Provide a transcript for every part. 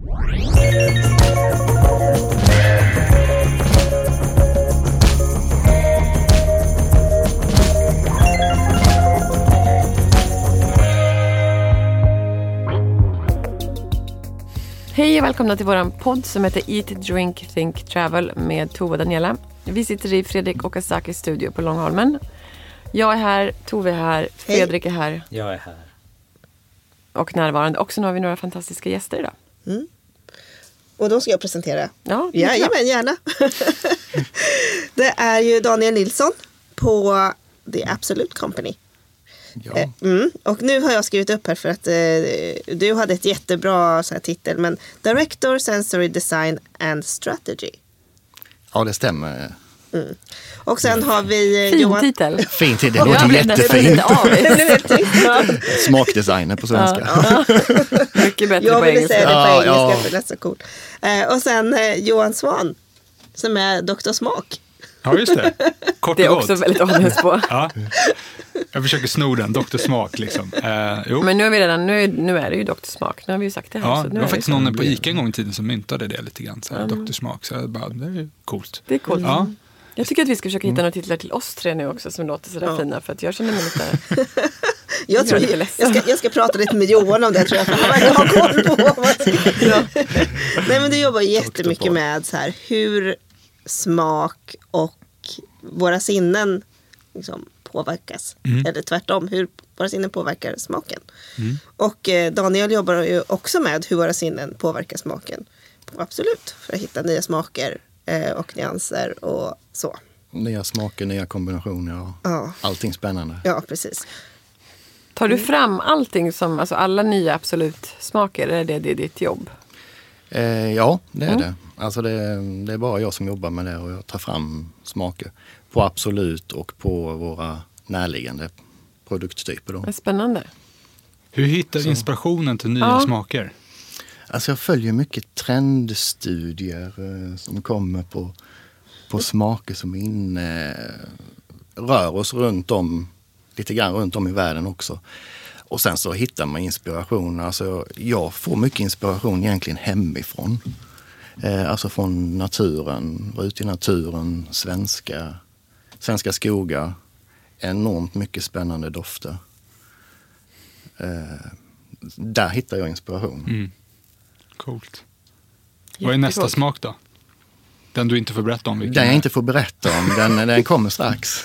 Hej och välkomna till vår podd som heter Eat, Drink, Think, Travel med Tove och Daniela. Vi sitter i Fredrik Okazakis studio på Långholmen. Jag är här, Tove är här, Fredrik är här Jag är här. och närvarande. Och sen har vi några fantastiska gäster idag. Och då ska jag presentera. Ja, Jajamän, gärna. det är ju Daniel Nilsson på The Absolute Company. Eh, Mm. Och nu har jag skrivit upp här för att eh, du hade ett jättebra så här, titel. Men Director, Sensory Design and Strategy. Ja, det stämmer. Och sen har vi eh, Fin Johan... titel. Fint, det Jag låter jättefint. Smakdesigner på svenska. Mycket bättre Jag på ville engelska. säga det på Ja, engelska ja. för det är så coolt. Eh, och sen eh, Johan Svan. Som är Dr. Smak. Ja, just det. Kort Det är och också gott. väldigt avis på. Ja. Jag försöker sno den, Dr. Smak liksom. Eh, jo. Men nu, är vi redan, nu, är, nu är det ju Dr. Smak. Nu har vi ju sagt det här. ja, så nu det var faktiskt någon på ICA en gång i tiden som myntade det lite grann. Så här, Dr. Smak. Så jag bara, det är coolt. Det är coolt. Ja. Jag tycker att vi ska försöka hitta några titlar till oss tre nu också som låter sådär fina. För att jag känner mig lite... Jag, tror, jag, ska, jag ska prata lite med Johan om det tror jag. För han verkar ha koll på Nej men du jobbar jättemycket med så här, hur smak och våra sinnen liksom, påverkas. Eller tvärtom, hur våra sinnen påverkar smaken. Och eh, Daniel jobbar ju också med hur våra sinnen påverkar smaken. Absolut, för att hitta nya smaker eh, och nyanser och så. Nya smaker, nya kombinationer och Ja. allting spännande. Ja, precis. Tar du fram allting som, alltså alla nya absolut smaker? Är det, det är ditt jobb? Eh, ja, det är det. Alltså det, det är bara jag som jobbar med det och jag tar fram smaker på Absolut och på våra närliggande produkttyper. Då. Spännande. Hur hittar du inspirationen till nya Ja. smaker? Alltså jag följer mycket trendstudier eh, som kommer på, på smaker som är inne, rör oss runt om, lite grann runt om i världen också. Och sen så hittar man inspiration. Alltså jag får mycket inspiration egentligen hemifrån. Eh, alltså från naturen, vara ute i naturen, svenska, svenska skogar. Enormt mycket spännande dofter. Eh, där hittar jag inspiration. Mm. Coolt. Vad är nästa smak då? Den du inte får berätta om? Den jag är. inte får berätta om, den, den kommer strax.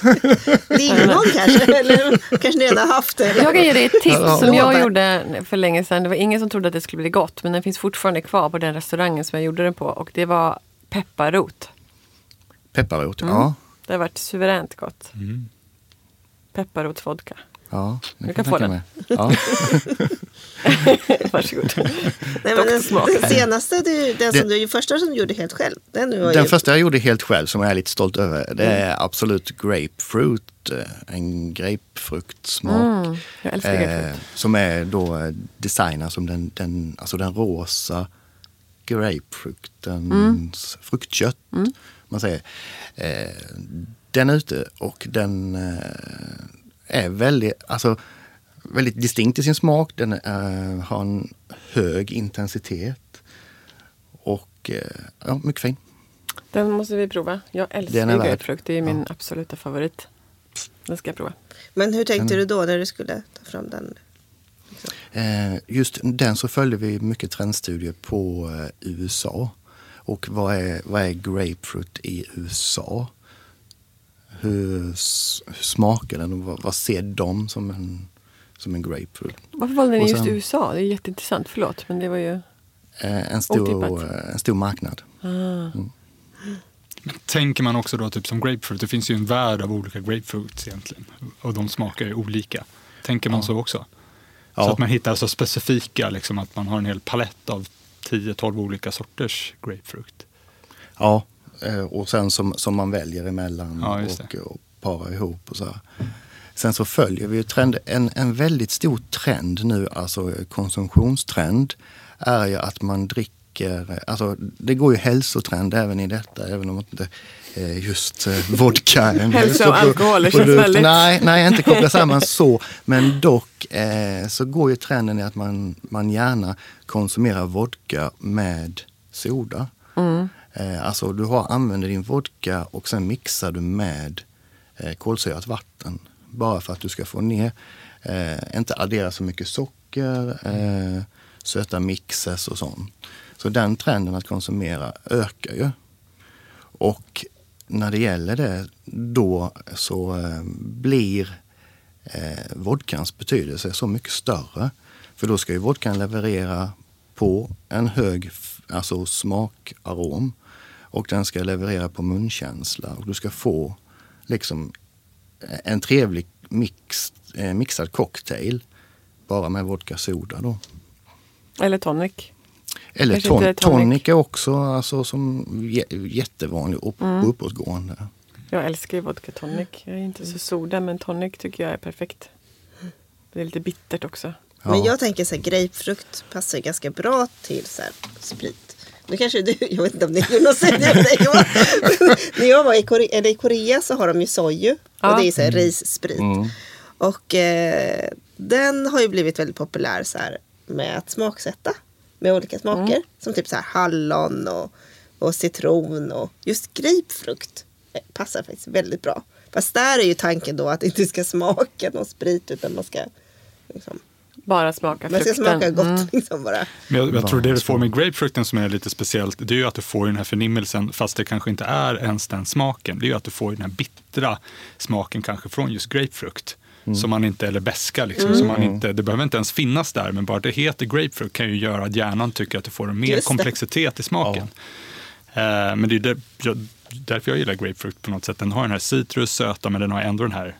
Lingon kanske? Eller kanske ni redan haft det? Jag kan ge dig ett tips som jag gjorde för länge sedan. Det var ingen som trodde att det skulle bli gott. Men den finns fortfarande kvar på den restaurangen som jag gjorde den på. Och det var pepparrot. Pepparrot, Mm. ja. Det har varit suveränt gott. Mm. Pepparrotsvodka. Ja Du kan få den. mig. Ja. Varsågod. Nej, men den, den senaste, du, den som Det- du första som du gjorde helt själv. Den, Den ju, första jag gjorde helt själv som jag är lite stolt över, det Mm. är absolut grapefruit. eh, En grapefruktsmak. Mm, jag älskar eh, grapefrukt. som är då eh, designad som den, den, alltså den rosa grapefruktens fruktkött. Man säger. Eh, den är ute och den eh, är väldigt, alltså, väldigt distinkt i sin smak. Den eh, har en hög intensitet. Och eh, ja, mycket fin. Den måste vi prova. Jag Den älskar är grapefrukt. Det är min absoluta favorit. Den ska jag prova. men hur tänkte du då när du skulle ta fram den? Eh, just den så följde vi mycket trendstudier på eh, USA. Och vad är, vad är grapefruit i USA? Hur, hur smakar den och vad, vad ser de som en, som en grapefruit? Varför valde ni just USA? Det är jätteintressant. Förlåt, men det var ju... Eh, en, stor, Otippat. en stor marknad. Tänker man också då typ som grapefruit, det finns ju en värld av olika grapefruits egentligen. Och de smakar ju olika. Tänker man så också? Så Ja. att man hittar så specifika, liksom att man har en hel palett av 10-12 olika sorters grapefruit. Ja, och sen som, som man väljer emellan Ja, och, och parar ihop och så här. Sen så följer vi ju trend, en, en väldigt stor trend nu, alltså eh, konsumtionstrend, är ju att man dricker, alltså det går ju hälsotrend även i detta, även om inte eh, just eh, vodka Hälsa och alkohol, det känns väldigt- Nej, nej, inte koppla samman så. Men dock eh, så går ju trenden i att man, man gärna konsumerar vodka med soda. Eh, alltså du har, använder din vodka och sen mixar du med eh, kolsyrat vatten. Bara för att du ska få ner, eh, inte addera så mycket socker, eh, söta mixes och sånt. Så den trenden att konsumera ökar ju. Och när det gäller det då så eh, blir eh, vodkans betydelse så mycket större. För då ska ju vodkan leverera på en hög alltså smakarom och den ska leverera på munkänsla och du ska få liksom en trevlig mix, eh, mixad cocktail bara med vodka soda då. Eller tonic. Eller ton, tonic. tonic är också alltså, som jä- jättevanlig upp, Mm. uppåtgående. Jag älskar ju vodka tonic. Jag är inte så soda, men tonic tycker jag är perfekt. Det är lite bittert också. Men Ja. jag tänker så här, grapefrukt passar ganska bra till så här, sprit. Nu kanske du, jag vet inte om det är något Johan. När jag var i Korea, eller i Korea så har de ju soju. Ja. Och det är så här rissprit. Mm. Och eh, den har ju blivit väldigt populär så här, med att smaksätta. Med olika smaker. Som typ så här hallon och, och citron. Och just grapefrukt eh, passar faktiskt väldigt bra. Fast där är ju tanken då att det inte ska smaka någon sprit. Utan man ska, liksom, Bara smaka man ska frukten. smaka gott. Mm. Liksom bara. Men jag, jag tror det du får med grapefrukten som är lite speciellt, det är ju att du får den här förnimmelsen, fast det kanske inte är ens den smaken. Det är ju att du får den här bittra smaken kanske från just grapefrukt. Som man inte, eller beska liksom, som man inte, det behöver inte ens finnas där, men bara att det heter grapefrukt kan ju göra att hjärnan tycker att du får en mer Just det. komplexitet i smaken. Eh, men det är där, jag, därför jag gillar grapefrukt på något sätt. Den har den här citrus, söta, men den har ändå den här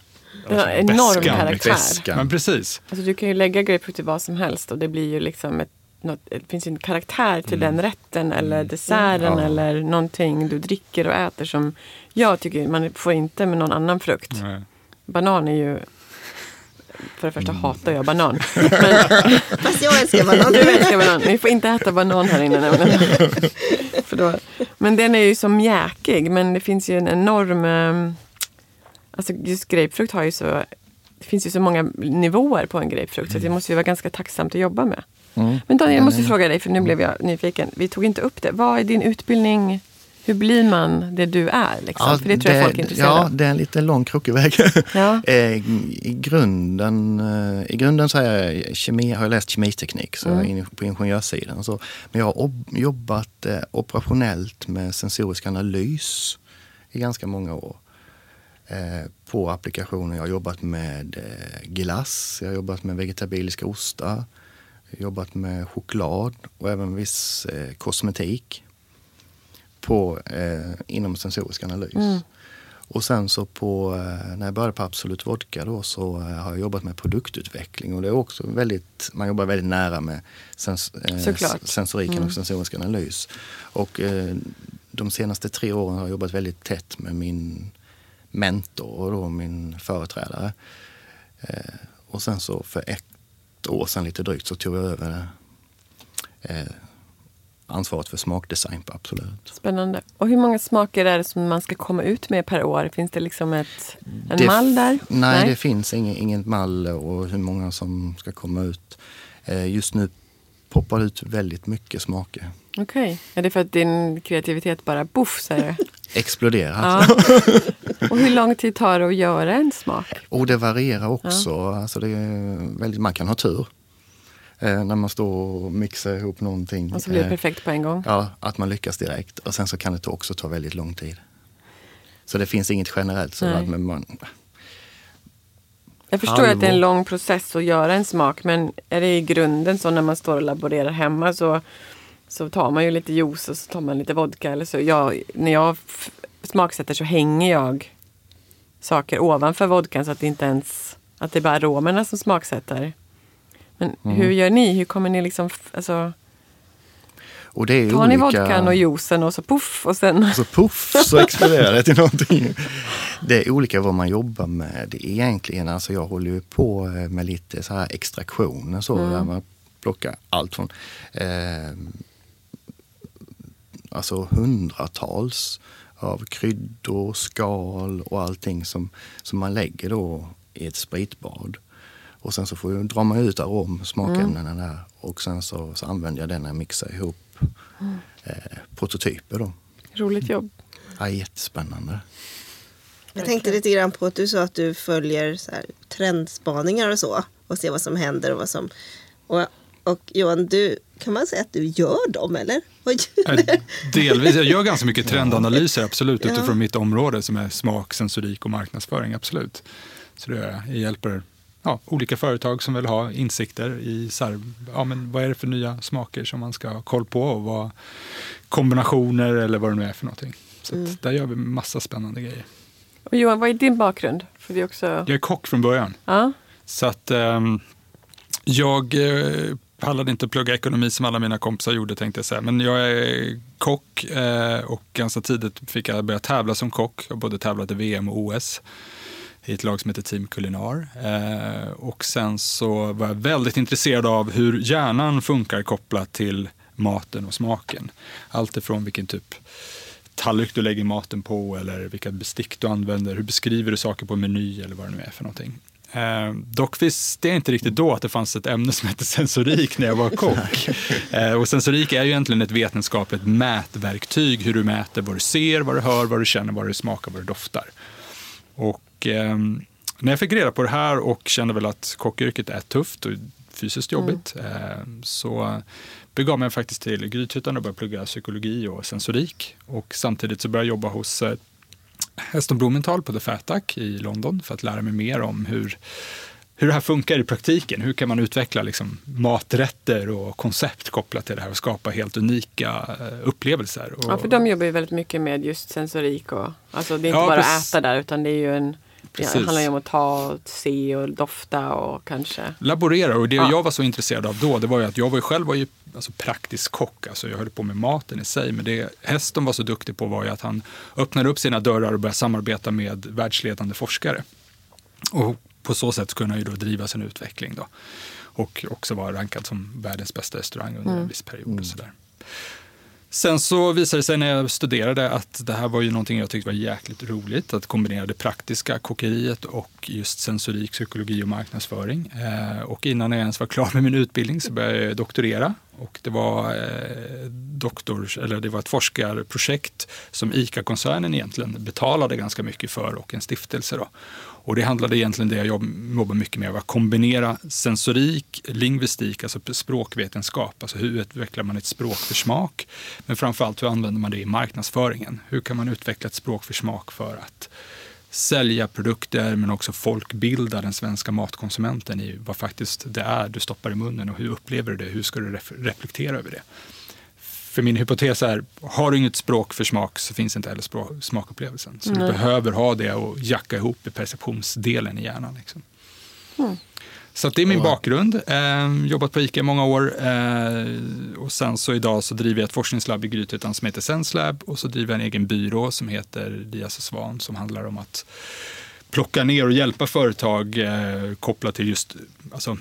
Den har alltså, enorm beskan, karaktär. Beskan. Men precis. Alltså, du kan ju lägga grapefrukt i vad som helst och det blir ju liksom ett, något, det finns ju en karaktär till den rätten eller desserten Ja. eller någonting du dricker och äter som jag tycker man får inte med någon annan frukt. Eh, Banan är ju för det första hatar jag banan. Fast jag älskar banan. Du älskar banan. Ni får inte äta banan här inne nämligen. För då, men den är ju så mjäkig. Men det finns ju en enorm... Alltså just grapefrukt har ju så... Det finns ju så många nivåer på en grapefrukt. Så det måste ju vara ganska tacksamt att jobba med. Mm. Men Daniel, jag måste fråga dig, för nu blev jag nyfiken. Vi tog inte upp det. Vad är din utbildning? Hur blir man det du är? Liksom? för det tror jag folk är intresserade Ja, av. det är en lite lång krokig väg. Ja. Eh, I grunden, eh, I grunden så jag kemi, har jag läst kemiteknik, så jag är inne på ingenjörssidan. Så, men jag har ob- jobbat eh, operationellt med sensorisk analys i ganska många år. Eh, på applikationer. Jag har jobbat med eh, glass, jag har jobbat med vegetabiliska ostar, jobbat med choklad och även viss eh, kosmetik på, inom sensorisk analys. Och sen så på, när jag började på Absolut Vodka då så har jag jobbat med produktutveckling och det är också väldigt, man jobbar väldigt nära med sens, eh, sensoriken och sensorisk analys. Och eh, de senaste tre åren har jag jobbat väldigt tätt med min mentor och min företrädare. Eh, och sen så för ett år sedan lite drygt så tog jag över eh, ansvaret för smakdesign på Absolut. Spännande. Och hur många smaker är det som man ska komma ut med per år? Finns det liksom ett, en Det- mall där? Nej, det finns ingen, ingen mall och hur många som ska komma ut. Eh, just nu poppar det ut väldigt mycket smaker. Okej. Är det för att din kreativitet bara boff säger? Exploderar. Ja. Och hur lång tid tar det att göra en smak? Och det varierar också. Alltså det är väldigt, man kan ha tur. Eh, när man står och mixar ihop någonting. Och så blir det Eh, perfekt på en gång. Ja, att man lyckas direkt. Och sen så kan det också ta väldigt lång tid. Så det finns inget generellt sådär, men man, Jag förstår att det är en halvår. lång process att göra en smak men är det i grunden så när man står och laborerar hemma så, så tar man ju lite juice och så tar man lite vodka eller så. Jag, när jag smaksätter så hänger jag saker ovanför vodkan så att det inte ens att det är bara aromerna som smaksätter. Men Mm. hur gör ni? Hur kommer ni liksom, alltså, och det är tar ni olika... vodkan och juicen och så poff och sen Så puff så exploderar det till någonting. Det är olika vad man jobbar med. Egentligen, alltså jag håller ju på eh, med lite så här extraktioner så, där man plockar allt från eh, alltså hundratals av kryddor, skal och allting som, som man lägger då i ett spritbad. Och sen så får jag, drar man ut arom, smakämnena där och sen så, så använder jag den när jag mixar ihop eh, prototyper då. roligt jobb. Ja, jättespännande. Jag tänkte lite grann på att du sa att du följer så här, trendspaningar och så. Och ser vad som händer och vad som... Och, och Johan, du, kan man säga att du gör dem eller? Eh? Delvis. Jag gör ganska mycket trendanalyser, absolut, Ja. utifrån mitt område som är smak, sensorik och marknadsföring. absolut. Så det gör jag. Jag hjälper ja, olika företag som vill ha insikter i så här, ja, men vad är det för nya smaker som man ska ha koll på och vad kombinationer eller vad det nu är för någonting. Så Mm. att där gör vi massa spännande grejer. Och Johan, vad är din bakgrund? För det är också... Jag är kock från början. Ja. Så att ehm, jag eh, pallade inte att plugga ekonomi som alla mina kompisar gjorde tänkte jag säga. Men jag är kock eh, och ganska tidigt fick jag börja tävla som kock. Jag både tävlat i VM och OS i ett lag som heter Team Culinar. Eh, och sen så var jag väldigt intresserad av hur hjärnan funkar kopplat till maten och smaken. Allt ifrån vilken typ tallrik du lägger maten på eller vilka bestick du använder. Hur beskriver du saker på en meny eller vad det nu är för någonting. Eh, dock visste jag inte riktigt då att det fanns ett ämne som hette sensorik när jag var kock. Eh, och sensorik är ju egentligen ett vetenskapligt mätverktyg. Hur du mäter vad du ser, vad du hör, vad du känner, vad du smakar, vad du doftar. Och eh, när jag fick reda på det här och kände väl att kockyrket är tufft och fysiskt jobbigt eh, så begav mig faktiskt till Grythyttan och började plugga psykologi och sensorik. Och samtidigt så började jag jobba hos eh, Heston Blumenthal på The Fat Duck i London för att lära mig mer om hur, hur det här funkar i praktiken. Hur kan man utveckla liksom maträtter och koncept kopplat till det här och skapa helt unika eh, upplevelser. Och, Ja, för de jobbar ju väldigt mycket med just sensorik och alltså det är inte Ja, bara att precis. äta där utan det är ju en det Precis. handlar ju om att ta, se och dofta och kanske laborerar. Och det Ja. jag var så intresserad av då, det var ju att jag var ju själv var ju, alltså, praktisk kock. Alltså, jag höll på med maten i sig. Men det Heston var så duktig på var ju att han öppnade upp sina dörrar och började samarbeta med världsledande forskare. Och på så sätt kunde han ju då driva sin utveckling. Då. Och också vara rankad som världens bästa restaurang under en viss period. Och sådär. Sen så visade det sig när jag studerade att det här var ju någonting jag tyckte var jäkligt roligt. Att kombinera det praktiska kockeriet och just sensorik, psykologi och marknadsföring. Eh, och innan jag ens var klar med min utbildning så började jag doktorera. Och det var, eh, doktors, eller det var ett forskarprojekt som ICA-koncernen egentligen betalade ganska mycket för och en stiftelse. Då. Och det handlade egentligen det jag jobbar mycket med, att kombinera sensorik, lingvistik, alltså språkvetenskap. Alltså hur utvecklar man ett språk för smak? Men framförallt hur använder man det i marknadsföringen? Hur kan man utveckla ett språk för smak för att sälja produkter men också folkbilda den svenska matkonsumenten i vad faktiskt det är du stoppar i munnen och hur upplever du det? Hur ska du reflektera över det? För min hypotes är, har du inget språk för smak så finns inte heller språk, smakupplevelsen. Så du behöver ha det och jacka ihop i perceptionsdelen i hjärnan. Liksom. Så att det är min bakgrund. Eh, jobbat på ICA i många år. Eh, och sen så idag så driver jag ett forskningslabb i Grythyttan som heter SenseLab. Och så driver jag en egen byrå som heter Dias och Svan som handlar om att plocka ner och hjälpa företag eh, kopplat till just alltså,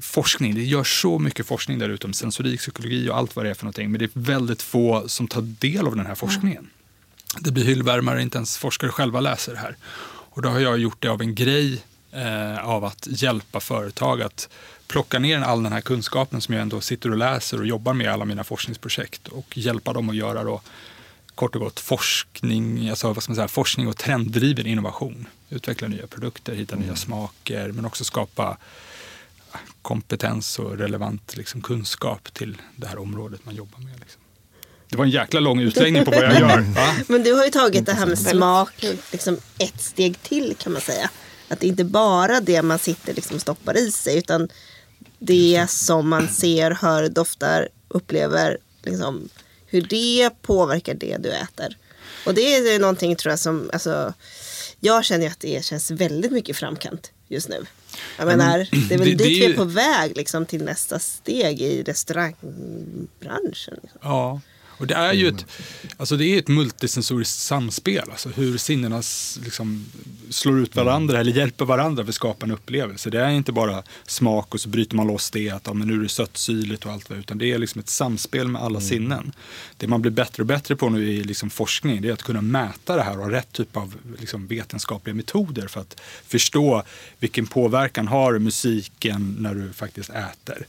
forskning. Det görs så mycket forskning där ute om sensorik, psykologi och allt vad det är för någonting. Men det är väldigt få som tar del av den här forskningen. Det blir hyllvärmare, inte ens forskare själva läser det här. Och då har jag gjort det av en grej eh, av att hjälpa företag att plocka ner all den här kunskapen som jag ändå sitter och läser och jobbar med i alla mina forskningsprojekt och hjälpa dem att göra då kort och gott forskning, alltså vad ska man säga, forskning och trenddriven innovation. Utveckla nya produkter, hitta nya smaker men också skapa kompetens och relevant liksom, kunskap till det här området man jobbar med. Liksom. Det var en jäkla lång utläggning på vad jag gör. Va? Men du har ju tagit det här med smak liksom ett steg till kan man säga. Att det inte bara det man sitter liksom och stoppar i sig utan det som man ser, hör, doftar, upplever. Liksom, hur det påverkar det du äter. Och det är någonting tror jag som, alltså, jag känner att det känns väldigt mycket framkant just nu. Jag menar, det är väl det- det dit är vi ju- är på väg liksom, till nästa steg i restaurangbranschen. Liksom. Ja, och det är ju ett, alltså det är ett multisensoriskt samspel. Alltså hur sinnena liksom slår ut varandra eller hjälper varandra för att skapa en upplevelse. Det är inte bara smak och så bryter man loss det att ja, men nu är det sött, syrligt och allt vad utan det är liksom ett samspel med alla sinnen. Det man blir bättre och bättre på nu i liksom forskning det är att kunna mäta det här och ha rätt typ av liksom vetenskapliga metoder för att förstå vilken påverkan har musiken när du faktiskt äter.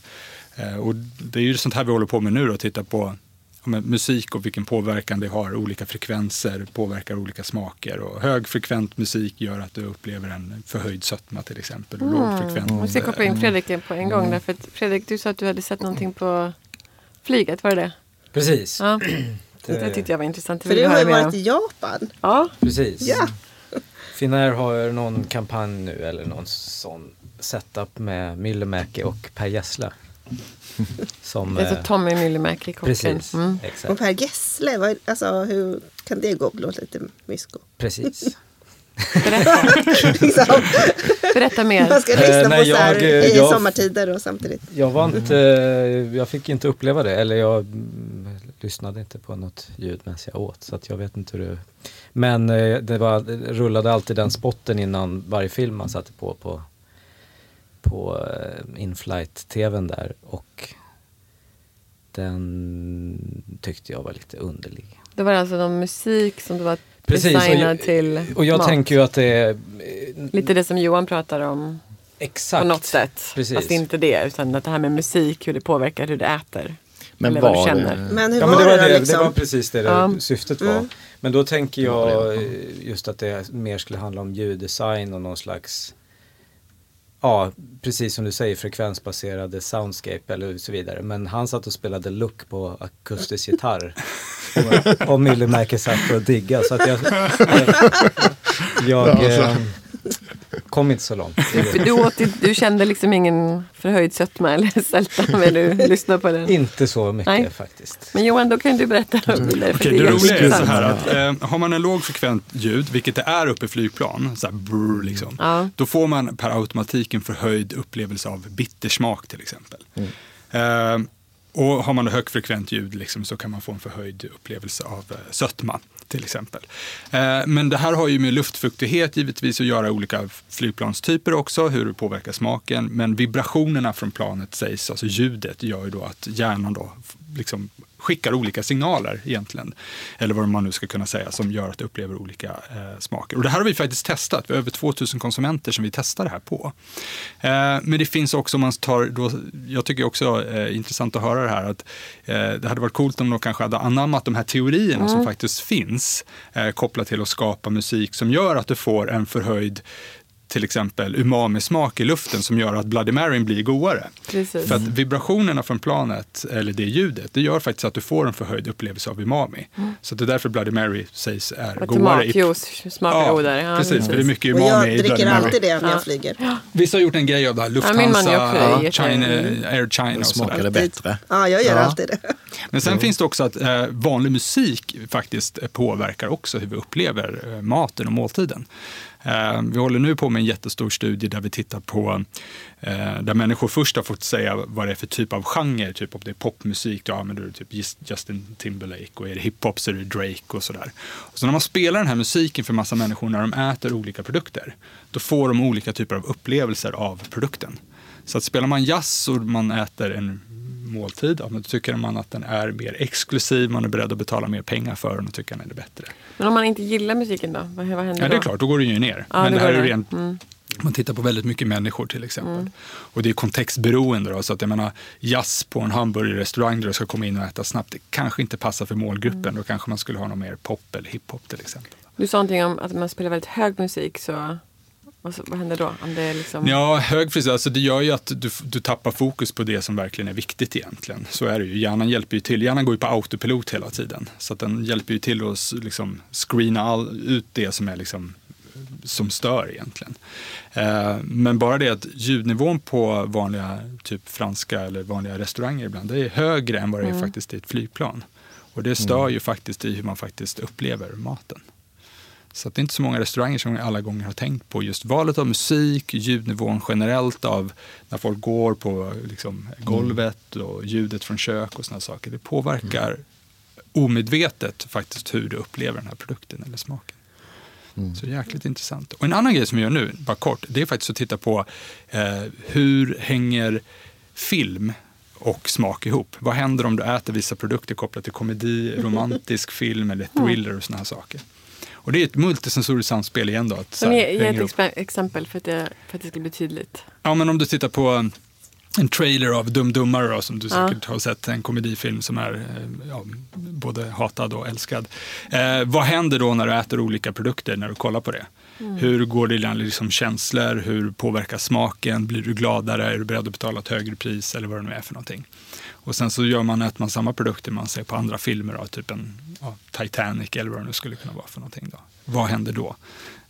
Eh, Och det är ju sånt här vi håller på med nu att titta på men musik och vilken påverkan det har. Olika frekvenser påverkar olika smaker. Och högfrekvent musik gör att du upplever en förhöjd sötma till exempel. Och lågfrekvent. Jag ska koppla in Fredrik på en gång. Mm. Därför att Fredrik, du sa att du hade sett någonting på flyget. Var det det? Precis. Ja. Det tyckte jag var intressant. Det För du har ju varit i Japan. Ja, Precis. Ja. Finnair har någon kampanj nu eller någon sån setup med Myllymäki och Per Gessle. Som, det är eh, så Tommy Myllymäki, kocken. Precis, Mm. Och exakt. Per Gessle, vad, alltså, hur kan det gå? Det låter lite mysko. Precis. liksom. Berätta mer. Man ska lyssna Eh, på så här jag, eh, i jag- sommartider och samtidigt. Jag var inte, eh, jag fick inte uppleva det eller jag mm, lyssnade inte på något ljud medan jag åt så att jag vet inte hur det Men eh, det var, rullade alltid den spotten innan varje film man satte på på, på eh, inflight-tvn där och den tyckte jag var lite underlig. Det var alltså någon musik som du var Precis, och designad jag- till Och jag mat. tänker ju att det är eh, Lite det som Johan pratar om exakt på något sätt. Precis. Fast inte det, utan att det här med musik, hur det påverkar hur du äter. Men Eller vad du var känner. det, Men hur Ja var, men det var, det, det, då, det liksom? var precis det, det Ja. syftet var. Men då tänker jag eh, just att det mer skulle handla om ljuddesign och någon slags Ja, precis som du säger frekvensbaserade soundscape eller så vidare. Men han satt och spelade look på akustisk gitarr. Och, Myllymäki satt och digga så att jag, jag eh, kom inte så långt. För du, åt, du kände liksom ingen förhöjd sötma eller sälta när du lyssnade på den. Inte så mycket Nej. faktiskt. Men Johan, då kan du berätta vidare. för Okej, det är roliga är så här att eh, har man en lågfrekvent ljud, vilket det är uppe i flygplan, så här brr, liksom, Ja. då får man per automatik en förhöjd upplevelse av bittersmak till exempel. Eh, och har man högfrekvent ljud liksom, så kan man få en förhöjd upplevelse av eh, sötma till exempel. Eh, men det här har ju med luftfuktighet givetvis att göra olika flygplanstyper också, hur det påverkar smaken. Men vibrationerna från planet sägs, alltså ljudet, gör ju då att hjärnan då liksom skickar olika signaler egentligen. Eller vad man nu ska kunna säga, som gör att du upplever olika eh, smaker. Och det här har vi faktiskt testat. Vi har över 2000 konsumenter som vi testar det här på. Eh, men det finns också, om man tar, då, jag tycker också eh, intressant att höra det här, att eh, det hade varit coolt om de kanske hade anammat de här teorierna som faktiskt finns eh, kopplat till att skapa musik som gör att du får en förhöjd till exempel umami-smak i luften som gör att Bloody Maryn blir godare. Precis. För att vibrationerna från planet, eller det ljudet, det gör faktiskt att du får en förhöjd upplevelse av umami. Så det är därför Bloody Mary sägs är Och godare. i- tomatjuice smakar godare. Ja, precis, för det är mycket Och umami jag i Bloody dricker Mary. alltid det när jag flyger. Vissa har gjort en grej av det här, Ja, Lufthansa, ja, China, Air China och smakade sådär. bättre. Ja, jag gör Ja. alltid det. Men sen finns det också att eh, vanlig musik faktiskt påverkar också hur vi upplever eh, maten och måltiden. Eh, vi håller nu på med en jättestor studie där vi tittar på eh, där människor först har fått säga vad det är för typ av genre, typ om det är popmusik, då använder du typ Justin Timberlake och är det hiphop så är det Drake och sådär. Så när man spelar den här musiken för massa människor när de äter olika produkter, då får de olika typer av upplevelser av produkten. Så att spelar man jazz och man äter en måltid, ja, men då tycker man att den är mer exklusiv, man är beredd att betala mer pengar för den och tycker den är bättre. Men om man inte gillar musiken då? Vad, vad händer Ja, det är klart, då går det ju ner. Ja, men det här är rent, Mm. man tittar på väldigt mycket människor till exempel. Och det är kontextberoende då, så att jag menar jazz på en hamburgerrestaurang där du ska komma in och äta snabbt, det kanske inte passar för målgruppen. Då kanske man skulle ha något mer pop eller hiphop till exempel. Du sa någonting om att man spelar väldigt hög musik så Och så, vad händer då? Om det är liksom... Ja, hög frisör, alltså det gör ju att du, du tappar fokus på det som verkligen är viktigt egentligen. Så är det ju. Hjärnan hjälper ju till. Hjärnan går ju på autopilot hela tiden. Så att den hjälper ju till att liksom screena all, ut det som är liksom som stör egentligen. Eh, men bara det att ljudnivån på vanliga typ franska eller vanliga restauranger ibland, det är högre än vad det är Mm. faktiskt i ett flygplan. Och det stör ju faktiskt i hur man faktiskt upplever maten. Så det är inte så många restauranger som alla gånger har tänkt på just valet av musik, ljudnivån generellt av när folk går på liksom, golvet och ljudet från kök och sådana saker. Det påverkar omedvetet faktiskt hur du upplever den här produkten eller smaken. Så jäkligt intressant. Och en annan grej som vi gör nu, bara kort, det är faktiskt att titta på eh, hur hänger film och smak ihop. Vad händer om du äter vissa produkter kopplat till komedi, romantisk film eller thriller och sådana här saker. Och det är ett multisensoriskt samspel igen då. Att, Men ge, ett expe- exempel för att, det, för att det ska bli tydligt. Ja, men om du tittar på en trailer av Dum Dummare då, som du säkert har sett, en komedifilm som är eh, ja, både hatad och älskad. Eh, vad händer då när du äter olika produkter när du kollar på det? Hur går dina liksom, känslor? Hur påverkar smaken? Blir du gladare? Är du beredd att betala ett högre pris? Eller vad det nu är för någonting. Och sen så gör man, man samma produkter man ser på andra filmer, då, typ en ja, Titanic eller vad det nu skulle kunna vara för någonting. Då. Vad händer då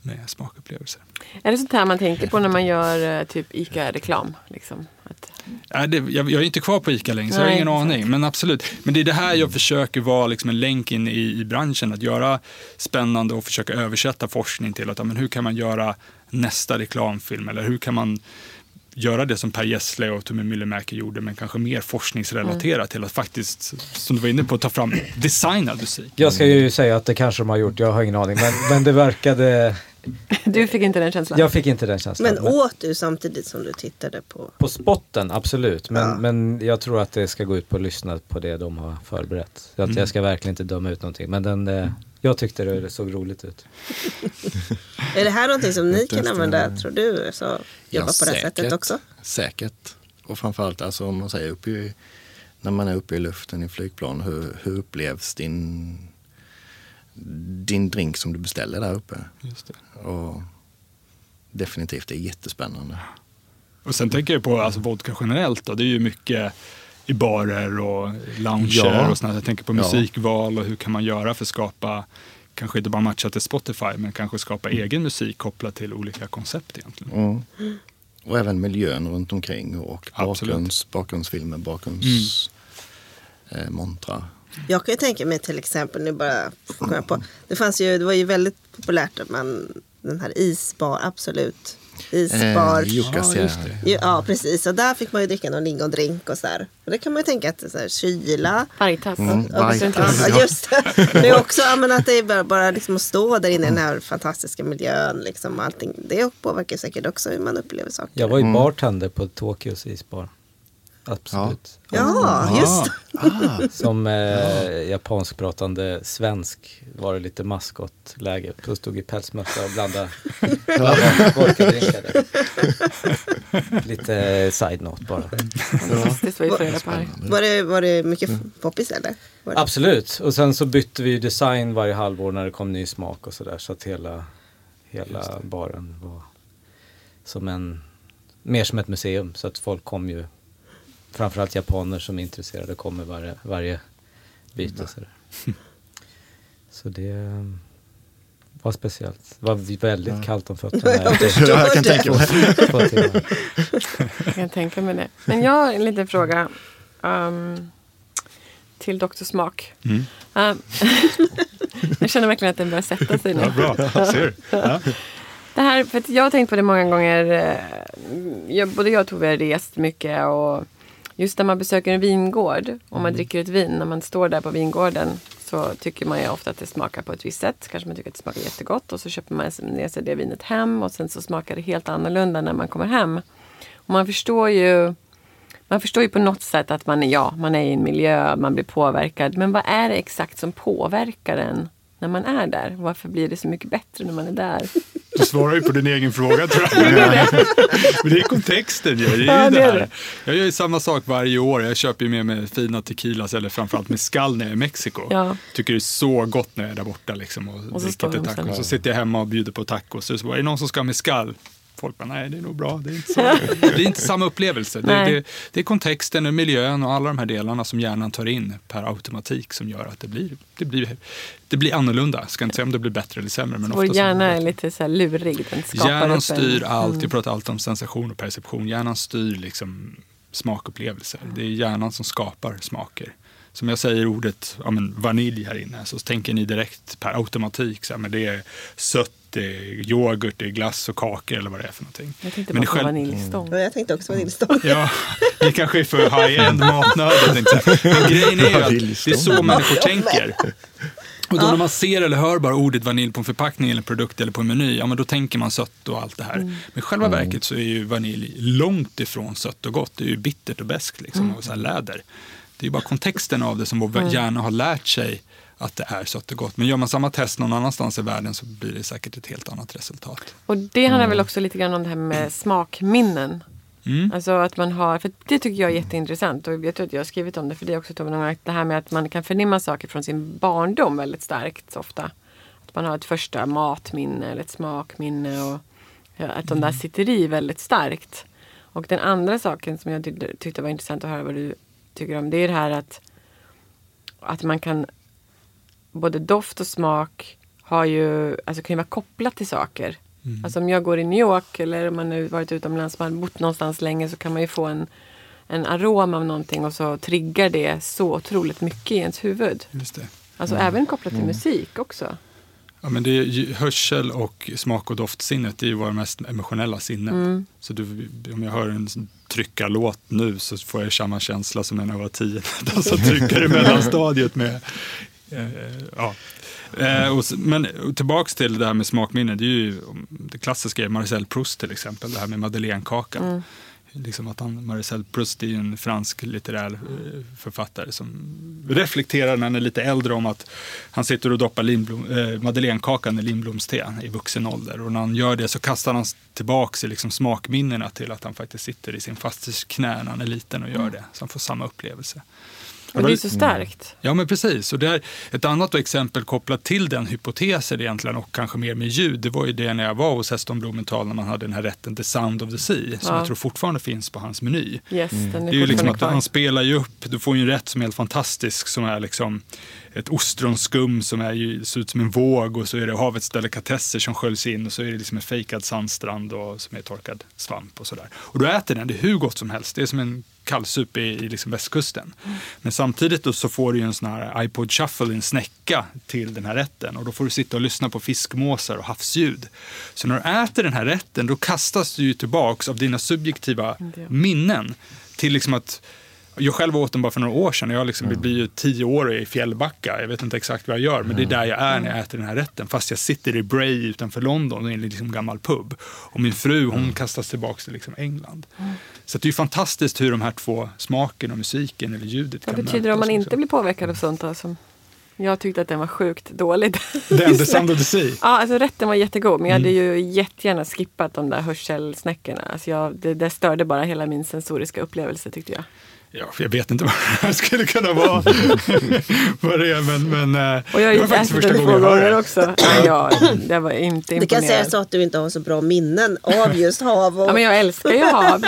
med smakupplevelser? Är det sånt här man tänker på när man gör eh, typ ICA-reklam? Liksom? Att, Nej, det, jag, jag är inte kvar på ICA längre, så jag har Nej, ingen aning. Men absolut. Men det är det här jag försöker vara liksom en länk in i, i branschen. Att göra spännande och försöka översätta forskning till att ja, men hur kan man göra nästa reklamfilm? Eller hur kan man göra det som Per Gessle och Tommy Myllymäki gjorde, men kanske mer forskningsrelaterat till att faktiskt, som du var inne på, ta fram designad musik. Jag ska ju säga att det kanske de har gjort, jag har ingen aning. Men, men det verkade... du fick inte den känslan? Jag fick inte den känslan. Men åt du samtidigt som du tittade på? På spotten, absolut. Men, Ja. men jag tror att det ska gå ut på att lyssna på det de har förberett. Så att Mm. jag ska verkligen inte döma ut någonting. Men den, eh, jag tyckte det såg roligt ut. Är det här någonting som ni kan använda, det. tror du? Så jobba Ja, på det säkert. sättet också? Säkert. Och framförallt alltså, om man säger uppe i, när man är uppe i luften i flygplan, hur, hur upplevs din, din drink som du beställer där uppe? Just det. Och definitivt, det är jättespännande. Och sen tänker jag på alltså, vodka generellt. Då. Det är ju mycket i barer och lounger Ja. och sånt. Jag tänker på musikval och hur kan man göra för att skapa, kanske inte bara matcha till Spotify, men kanske skapa egen musik kopplat till olika koncept egentligen. Mm. Och även miljön runt omkring och bakgrunds, bakgrundsfilmer, bakgrunds eh, montrar. Jag kan ju tänka mig till exempel, nu bara kom jag på. Det, fanns ju, det var ju väldigt populärt att man, den här isbar, absolut. Isbar. Eh, Jukkas, Ja, ja. Ja, precis. Och där fick man ju dricka någon lingondrink och så där. Och det kan man ju tänka att det är så här, kyla. Vargtass. Mm, Ja, vargtass. ja, just det. Men också men att det är bara, bara liksom att stå där inne i den här fantastiska miljön. Liksom, allting. Det påverkar säkert också hur man upplever saker. Jag var ju bartender på Tokyos isbar. Absolut. Ja, just det. Som eh, japanskpratande svensk var det lite maskotläge. Så stod i pälsmössa och blandade, blandade vodkadrinkar. Lite side-note bara. Fantastiskt. Var det, var det mycket poppis eller? Absolut. Och sen så bytte vi ju design varje halvår när det kom ny smak och sådär. Så att hela, hela baren var som en, mer som ett museum. Så att folk kom ju, framförallt japaner som är intresserade, kommer varje, varje byte. Så, så det var speciellt. Det var väldigt kallt om fötterna. Jag kan det. tänka mig. Jag kan tänka mig det. Men jag har en liten fråga. ehm, till Dr. Smak. Mm. Ehm, jag känner verkligen att den börjar sätta sig nu. Ja, bra, ser? Ja. Det här, för att jag har tänkt på det många gånger. eh, Jag, både jag och Tove har rest mycket. Och just när man besöker en vingård och man dricker ett vin. När man står där på vingården så tycker man ju ofta att det smakar på ett visst sätt. Kanske man tycker att det smakar jättegott. Och så köper man med sig det vinet hem. Och sen så smakar det helt annorlunda när man kommer hem. Och man förstår ju man förstår ju på något sätt att man är, ja, man är i en miljö, man blir påverkad. Men vad är det exakt som påverkar en när man är där? Varför blir det så mycket bättre när man är där? Du svarar ju på din egen fråga tror jag. Men det är kontexten ju. Det är ju det det är här. Jag gör ju samma sak varje år. Jag köper ju med mig fina tequilas eller framförallt med skall när jag är i Mexiko. Ja. Tycker det är så gott när jag är där borta liksom, och, Och så dricker tacos. Så sitter jag hemma och bjuder på tacos. Så så bara, är det någon som ska ha med skall? Folk bara, nej det är nog bra. Det är inte, så. det är inte samma upplevelse. Det, det, det är kontexten och miljön och alla de här delarna som hjärnan tar in per automatik som gör att det blir, det blir, det blir annorlunda. Jag ska inte säga om det blir bättre eller sämre. Men Vår ofta hjärna är lite så här lurig. Den Hjärnan en- styr allt. Mm. Jag pratar alltid om sensation och perception. Hjärnan styr liksom smakupplevelser. Det är hjärnan som skapar smaker. Som jag säger ordet ja, men vanilj här inne så tänker ni direkt per automatik. Så här, men det är sött, det är yoghurt, det är glass och kakor eller vad det är för någonting. Jag tänkte Men bara på själv- vaniljstång. Och jag tänkte också vaniljstång. Ja, ni kanske är för high-end jag. Men grejen är ju att det är så människor tänker. Och då när man ser eller hör bara ordet vanilj på en förpackning eller produkt eller på en meny, ja men då tänker man sött och allt det här. Men i själva verket så är ju vanilj långt ifrån sött och gott. Det är ju bittert och beskt liksom, och så här läder. Det är ju bara kontexten av det som vår hjärna har lärt sig att det är sött och gott. Men gör man samma test någon annanstans i världen så blir det säkert ett helt annat resultat. Och det handlar väl också lite grann om det här med smakminnen. Mm. Alltså att man har, för det tycker jag är jätteintressant och jag tror att jag har skrivit om det för det också Tove, det här med att man kan förnimma saker från sin barndom väldigt starkt ofta. Att man har ett första matminne eller ett smakminne och att de där sitter i väldigt starkt. Och den andra saken som jag tyckte var intressant att höra vad du tycker om det är det här att, att man kan både doft och smak har ju, alltså kan ju vara kopplat till saker. Alltså om jag går i New York eller om man har varit utomlands, man bott någonstans länge så kan man ju få en, en arom av någonting och så triggar det så otroligt mycket i ens huvud. Just det. Alltså även kopplat till musik också. Ja, men det är ju, hörsel och smak och doftsinnet det är ju våra mest emotionella sinnen. Så du, om jag hör en tryckarlåt nu så får jag samma känsla som när jag var tio. Trycker i mellanstadiet med... Ja. Eh, men tillbaks till det här med smakminnen. Det är ju det klassiska är Marcel Proust till exempel. Det här med madeleinekakan. Liksom att han, Marcel Proust är en fransk litterär eh, författare som reflekterar när han är lite äldre om att han sitter och doppar Lindblom, eh, madeleinekakan i Lindblomste i vuxen ålder. Och när han gör det så kastar han tillbaka liksom smakminnena till att han faktiskt sitter i sin fasters knä när han är liten och gör det. Så han får samma upplevelse. Och det är så starkt. Ja, men precis. Och det är ett annat exempel kopplat till den hypotesen egentligen och kanske mer med ljud. Det var ju det när jag var hos Heston Blumenthal när man hade den här rätten The Sound of the Sea som Ja. jag tror fortfarande finns på hans meny. Yes, den är, Det är ju liksom att han spelar ju upp, du får ju en rätt som är helt fantastisk som är liksom ett ostronskum som är ju, ser ut som en våg och så är det havets delikatesser som sköljs in och så är det liksom en fejkad sandstrand och som är torkad svamp och sådär. Och du äter den, det är hur gott som helst. Det är som en kallsup i, i liksom västkusten. Men samtidigt då så får du ju en sån här iPod shuffle, en snäcka till den här rätten och då får du sitta och lyssna på fiskmåsar och havsljud. Så när du äter den här rätten då kastas du ju tillbaks av dina subjektiva minnen till liksom att jag själv åt den bara för några år sedan. Jag liksom blir ju tio år i Fjällbacka. Jag vet inte exakt vad jag gör, men det är där jag är när jag äter den här rätten. Fast jag sitter i Bray utanför London i en liksom gammal pub. Och min fru hon kastas tillbaka till liksom England. Så det är ju fantastiskt hur de här två, smaken och musiken eller ljudet Vad kan betyder det om man inte liksom. blir påverkad av sånt? Alltså? Jag tyckte att den var sjukt dålig. Den, The Sound of the Sea. Ja, alltså rätten var jättegod men jag hade Mm. ju jättegärna skippat de där hörselsnäckorna. Alltså jag, det, det störde bara hela min sensoriska upplevelse tyckte jag. Ja, jag vet inte vad det här skulle kunna vara. vad det är, men, men eh, Och jag har det ju var faktiskt första gången jag hörde det. också. Ja, ja, det var inte Det kan säga imponerad. så att du inte har så bra minnen av just hav och... Ja, men jag älskar ju hav.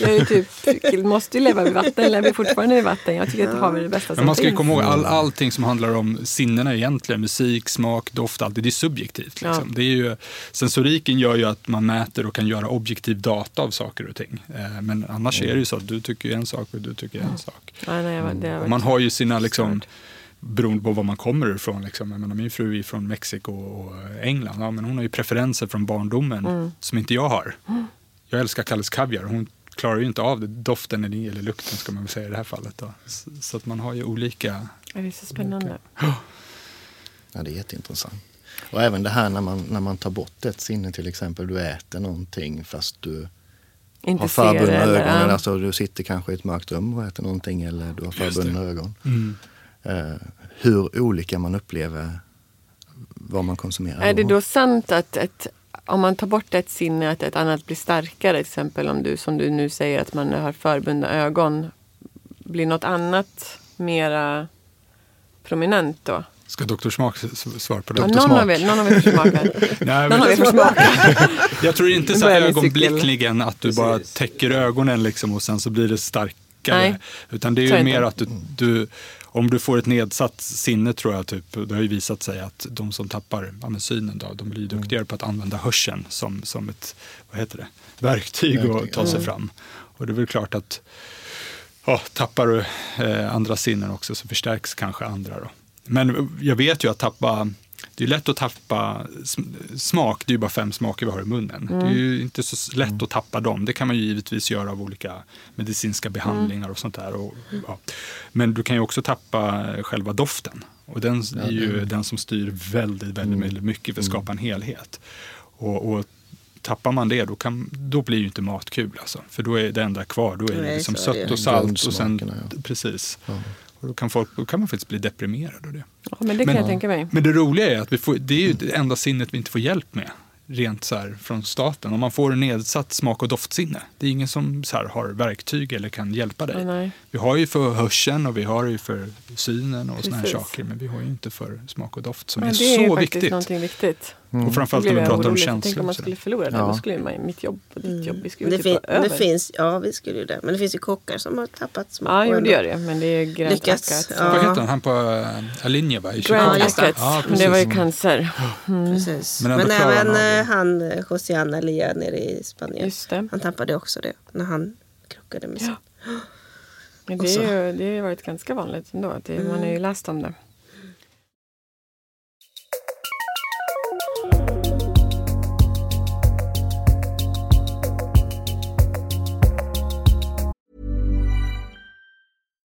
Jag är ju typ, måste ju leva vid vatten, lever fortfarande vid vatten. Jag tycker att hav är det bästa Men som man ska ju finns. komma ihåg all, allting som handlar om sinnena egentligen, musik, smak, doft, allt det, det är subjektivt. Liksom. Ja. Det är ju, sensoriken gör ju att man mäter och kan göra objektiv data av saker och ting. Eh, men annars är det ju så att du tycker en sak och du tycker en sak. Ja, nej, jag var- Och varit- man har ju sina, liksom, beroende på var man kommer ifrån. Liksom. Jag menar, min fru är från Mexiko och England. Ja, men hon har ju preferenser från barndomen Mm. som inte jag har. Jag älskar Kalles Kaviar. Hon klarar ju inte av det. Doften eller, eller lukten ska man väl säga i det här fallet. Då. Så, så att man har ju olika... Ja, Det är så spännande. Ja, det är jätteintressant. Och även det här när man, när man tar bort ett sinne till exempel. Du äter någonting fast du Inte har förbundna ögon. Eller alltså, du sitter kanske i ett mörkt rum och äter någonting eller du har förbundna ögon. Mm. Eh, hur olika man upplever vad man konsumerar. Är det då sant att ett, om man tar bort ett sinne att ett annat blir starkare? Till exempel om du som du nu säger att man har förbundna ögon. Blir något annat mera prominent då? Ska Dr. Smak svara på det? Ja, Dr. någon, Smak. av er, någon av er får smaka. Nej, Någon av er men, får smaka. jag tror inte så ögonblickligen att du bara täcker ögonen liksom och sen så blir det starkare. Nej. Utan det är ju mer att du, du, om du får ett nedsatt sinne tror jag, typ, det har ju visat sig att de som tappar ja, men synen då, de blir duktigare på att använda hörseln som, som ett vad heter det, verktyg att ta sig fram. Och det är väl klart att ja, tappar du eh, andra sinnen också så förstärks kanske andra. Då. Men jag vet ju att tappa, det är lätt att tappa sm- smak, det är ju bara fem smaker vi har i munnen. Det är ju inte så lätt att tappa dem. Det kan man ju givetvis göra av olika medicinska behandlingar och sånt där. Och, ja. Men du kan ju också tappa själva doften. Och den är ju den som styr väldigt, väldigt, väldigt mycket för att skapa en helhet. Och, och tappar man det, då, kan, då blir ju inte mat kul alltså. För då är det enda kvar, då är det liksom sött och salt. Och sen. Precis. Och då kan, folk, då kan man faktiskt bli deprimerad av det. Ja, men det kan jag tänka mig. Men det roliga är att vi får, det är ju det enda sinnet vi inte får hjälp med. Rent så här från staten. Om man får en nedsatt smak och doftsinne. Det är ingen som så här har verktyg eller kan hjälpa dig. Nej. Vi har ju för hörseln och vi har ju för synen och såna här saker. Men vi har ju inte för smak och doft som Men är det är så faktiskt viktigt. Viktigt. Och framförallt när vi jag pratar om känslor. Tänk om man skulle förlora det. Ja. Då skulle man, mitt jobb och ditt jobb, vi skulle Det, typ fin- över. det finns, ja vi skulle ju det. Men det finns ju kockar som har tappat smak. Ja, jo, det gör det. Men det är grönt Lyckats, ja. Vad heter han? Han på äh, Grand Chicago. just det. Hackett. Ja, men det var ju precis. cancer. Precis. Men Men, även han eh, eh, Josiana Lia nere i Spanien. Just det. Han tappade också det när han krockade med sin. Ja. Men det, så- är ju, det har ju varit ganska vanligt ändå. att Det, Man har ju läst om det.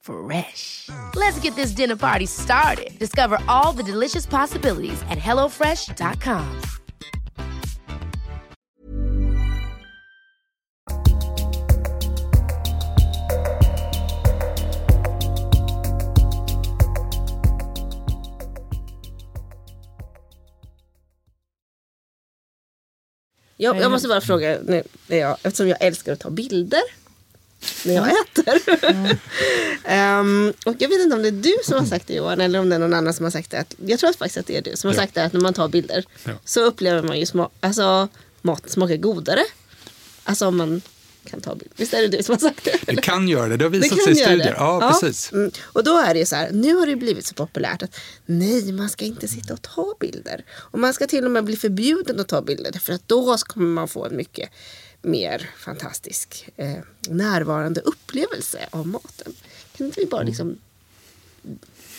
Fresh. Let's get this dinner party started. Discover all the delicious possibilities at hellofresh.com. Jag, jag måste bara fråga, nu, jag, eftersom jag älskar att ta bilder när jag äter. Ehm, och jag vet inte om det är du som har sagt det Johan eller om det är någon annan som har sagt det. Jag tror faktiskt att det är du som har Ja. sagt det att när man tar bilder Ja. så upplever man ju sma- alltså, maten smakar godare. Alltså om man kan ta bilder. Visst är det du som har sagt det? Det kan göra det, det har visat sig i studier. det. Ja, precis. Mm. Och då är det ju så här, nu har det blivit så populärt att nej, man ska inte sitta och ta bilder. Och man ska till och med bli förbjuden att ta bilder för att då kommer man få en mycket mer fantastisk eh, närvarande upplevelse av maten. Kan inte vi Mm. bara liksom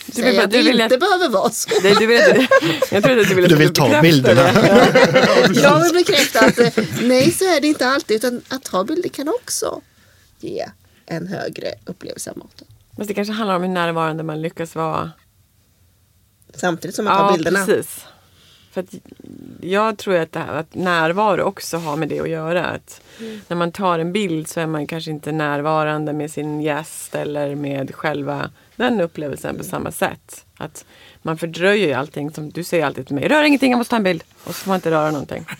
Du vill bara- att du vill inte att- behöver vara så. Det, du vill, jag trodde att du ville Du vill ta bilderna. Jag vill bekräfta att eh, nej så är det inte alltid utan att ta bilder kan också ge en högre upplevelse av maten. Fast det kanske handlar om hur närvarande man lyckas vara. Samtidigt som man tar Ja, bilderna. precis. För att jag tror att, det här, att närvaro också har med det att göra. Att När man tar en bild så är man kanske inte närvarande med sin gäst eller med själva den upplevelsen på samma sätt. Att man fördröjer ju allting. Som du säger alltid till mig, rör ingenting, jag måste ta en bild. Och så får man inte röra någonting.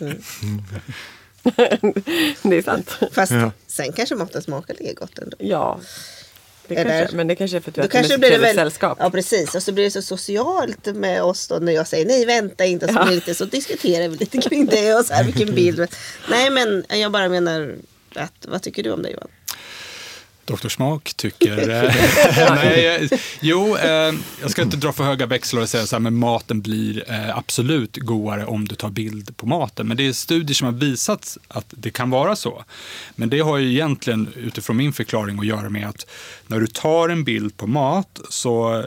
det är sant. Fast sen kanske maten smakar lika gott ändå. Ja. Det Eller- kanske, men det kanske är för att du kanske blir det trevligt väl, sällskap. Ja precis, och så blir det så socialt med oss då när jag säger nej vänta inte så, Ja. lite, så diskuterar vi lite kring det och så här vilken bild. Nej men jag bara menar att, vad tycker du om det Johan? Dr. Smak tycker... Eh, nej, eh, jo, eh, jag ska inte dra för höga växlar och säga så här, men maten blir absolut godare om du tar bild på maten. Men det är studier som har visat att det kan vara så. Men det har ju egentligen utifrån min förklaring att göra med att när du tar en bild på mat så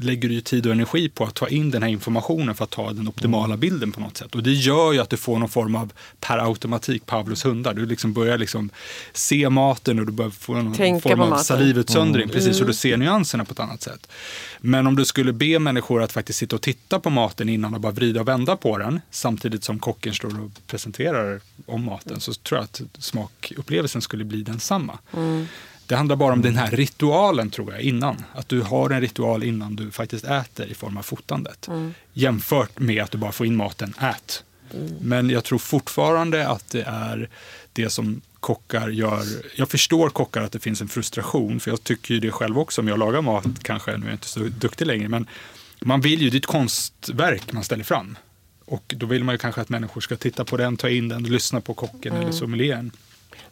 lägger du ju tid och energi på att ta in den här informationen för att ta den optimala bilden på något sätt. Och det gör ju att du får någon form av per automatik Pavlos hundar. Du liksom börjar liksom se maten och du börjar få någon Tänka form på av salivutsöndring. Precis, och du ser nyanserna på ett annat sätt. Men om du skulle be människor att faktiskt sitta och titta på maten innan och bara vrida och vända på den samtidigt som kocken står och presenterar om maten så tror jag att smakupplevelsen skulle bli densamma. Det handlar bara om den här ritualen tror jag innan. Att du har en ritual innan du faktiskt äter i form av fotandet. Jämfört med att du bara får in maten, ät. Men jag tror fortfarande att det är det som kockar gör. Jag förstår kockar att det finns en frustration, för jag tycker ju det själv också om jag lagar mat, kanske, nu är jag inte så duktig längre, men man vill ju, det är ett konstverk man ställer fram. Och då vill man ju kanske att människor ska titta på den, ta in den, lyssna på kocken eller sommelieren.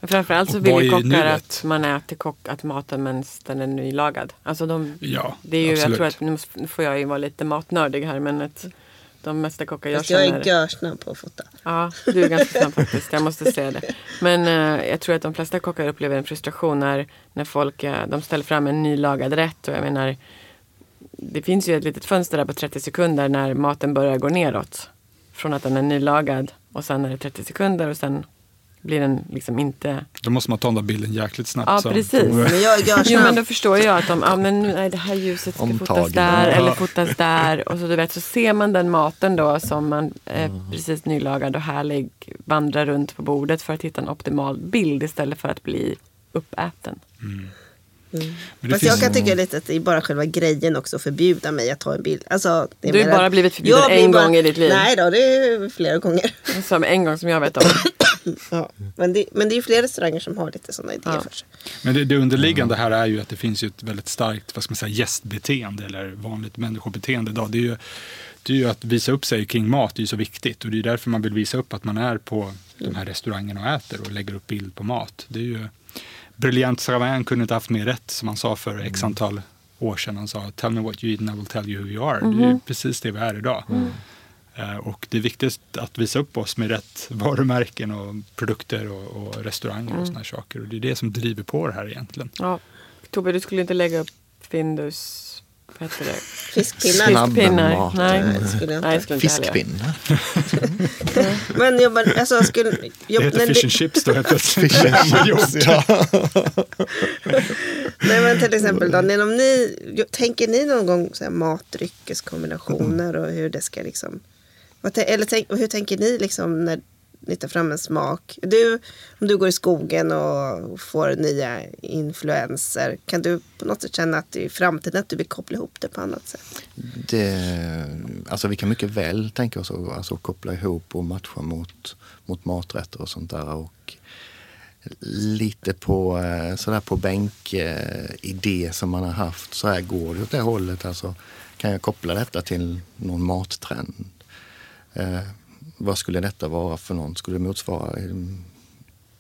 Men Framförallt så Och vill ju kockar att man äter kock, att maten medan den är nylagad. Alltså de, Ja, det är ju, jag absolut. tror att, nu får jag ju vara lite matnördig här men att de mesta kockar jag Fast jag är känner. görsnabb på att fota. Ja, du är ganska snabb faktiskt. Jag måste säga det. Men eh, jag tror att de flesta kockar upplever en frustration när, när folk eh, de ställer fram en nylagad rätt. Och jag menar, det finns ju ett litet fönster där på 30 sekunder när maten börjar gå neråt. Från att den är nylagad och sen är det 30 sekunder och sen blir den liksom inte... Då måste man ta den där bilden jäkligt snabbt. Ja, så- precis. Men jag är Jo men då förstår jag att de, ja men nej, det här ljuset ska fotas Omtagning. där Ja. eller fotas där. Och så du vet så ser man den maten då som man eh, precis nylagad och härlig vandrar runt på bordet för att hitta en optimal bild istället för att bli uppäten. Men det Fast finns- jag kan tycka lite att det är bara själva grejen också att förbjuda mig att ta en bild. Alltså, det Du har bara blivit förbjuden Jag en bara- gång i ditt liv. Nej då, det är flera gånger. Som en gång som jag vet om. Ja. Men, det, men det är ju fler restauranger som har lite sådana idéer Ja. för sig. Men det, det underliggande här är ju att det finns ju ett väldigt starkt vad ska man säga, gästbeteende eller vanligt människobeteende idag. Det är, ju, det är ju att visa upp sig kring mat, det är ju så viktigt. Och det är därför man vill visa upp att man är på de här restaurangerna och äter och lägger upp bild på mat. Det är ju, Brilliant Savin kunde inte haft mer rätt som han sa för x antal år sedan. Han sa Tell me what you eat and I will tell you who you are. Det är ju precis det vi är idag. Eh, Och det är viktigt att visa upp oss med rätt varumärken och produkter och, och restauranger och såna här saker. Och det är det som driver på det här egentligen. Ja. Tobbe, du skulle inte lägga upp Findus... Vad heter det? Fiskpinnar. Fiskpinnar. mat. Nej. Nej, det skulle jag inte. Det. Fiskpinnar. Men jag bara, alltså skulle... Det Jag, heter nej, fish det, and chips då helt plötsligt. nej men till exempel då, när de ni, tänker ni någon gång så här matdryckeskombinationer och hur det ska liksom... Vad, eller tänk, hur tänker ni liksom när ni tar fram en smak? Du, om du går i skogen och får nya influenser, kan du på något sätt känna att i framtiden att du vill koppla ihop det på annat sätt? Det, alltså vi kan mycket väl tänka oss att alltså, koppla ihop och matcha mot, mot maträtter och sånt där. Och lite på, eh, sådär på bänk eh, idé som man har haft. Så här går det åt det hållet. Alltså, kan jag koppla detta till någon mattrend? Eh, vad skulle detta vara för någon? Skulle det motsvara eh,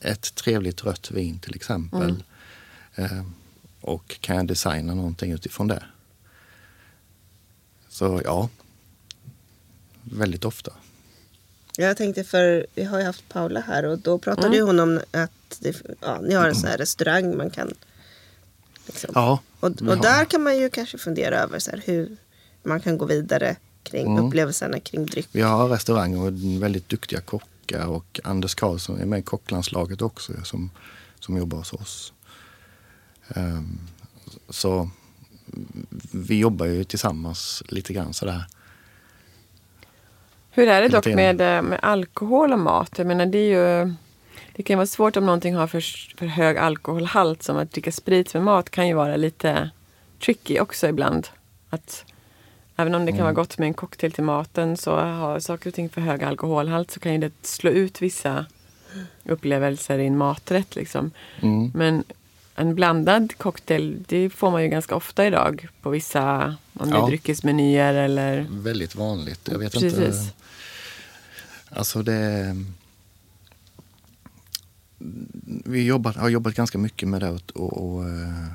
ett trevligt rött vin till exempel? Eh, och kan jag designa någonting utifrån det? Så ja, väldigt ofta. Jag tänkte för vi har ju haft Paula här och då pratade Mm. ju hon om att det, ja, ni har en sån här restaurang man kan Liksom. Ja, Och, och där kan man ju kanske fundera över så här, hur man kan gå vidare kring Mm. upplevelserna kring dryck. Vi har restauranger och väldigt duktiga kockar och Anders Karlsson är med i kocklandslaget också som, som jobbar hos oss. Ehm, så vi jobbar ju tillsammans lite grann sådär. Hur är det dock med, eh, med alkohol och mat? Jag menar, det är ju... Det kan vara svårt om någonting har för, för hög alkoholhalt. Som att dricka sprit med mat kan ju vara lite tricky också ibland. Att även om det kan Mm. vara gott med en cocktail till maten så har saker och ting för hög alkoholhalt så kan ju det slå ut vissa upplevelser i en maträtt. Liksom. Mm. Men en blandad cocktail det får man ju ganska ofta idag på vissa om det Ja. dryckesmenyer eller Väldigt vanligt. Jag vet Precis. inte. Alltså det... Vi jobbat, har jobbat ganska mycket med det och, och, och eh,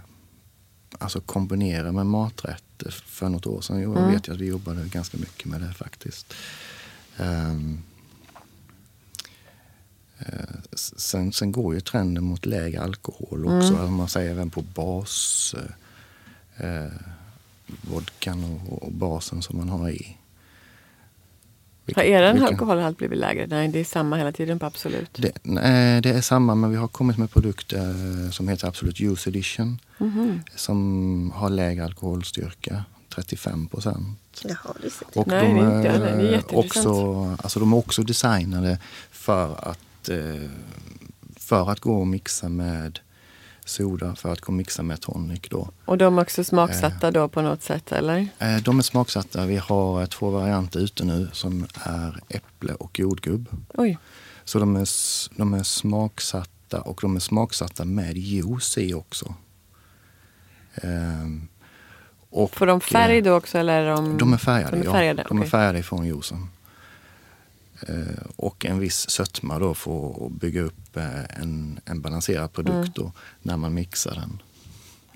alltså kombinera med maträtt. För något år sedan jag Mm. vet jag att vi jobbade ganska mycket med det faktiskt. S- sen, sen går ju trenden mot lägre alkohol också. Mm. Man säger även på bas. Eh, eh, vodkan och, och basen som man har i. Har er vilka- alkoholhalt blivit lägre? Nej, det är samma hela tiden på Absolut. Det, nej, det är samma men vi har kommit med produkter eh, som heter Absolut Use Edition. Mhm. Som har lägre alkoholstyrka, 35 procent. Jaha, det ser Och Nej, de, det är inte är också, alltså de är också designade för att, eh, för att gå och mixa med soda, för att gå och mixa med tonic. Då. Och de är också smaksatta då på något sätt, eller? Eh, De är smaksatta. Vi har eh, två varianter ute nu som är äpple och jordgubb. Oj. Så de är, de är smaksatta och de är smaksatta med juice i också. Ehm, och, Får de färg eh, då också, eller är de... De är färgade, De är ja. färgade, De är färgade ifrån juicen. Eh, och en viss sötma då för att bygga upp eh, en, en balanserad produkt då, när man mixar den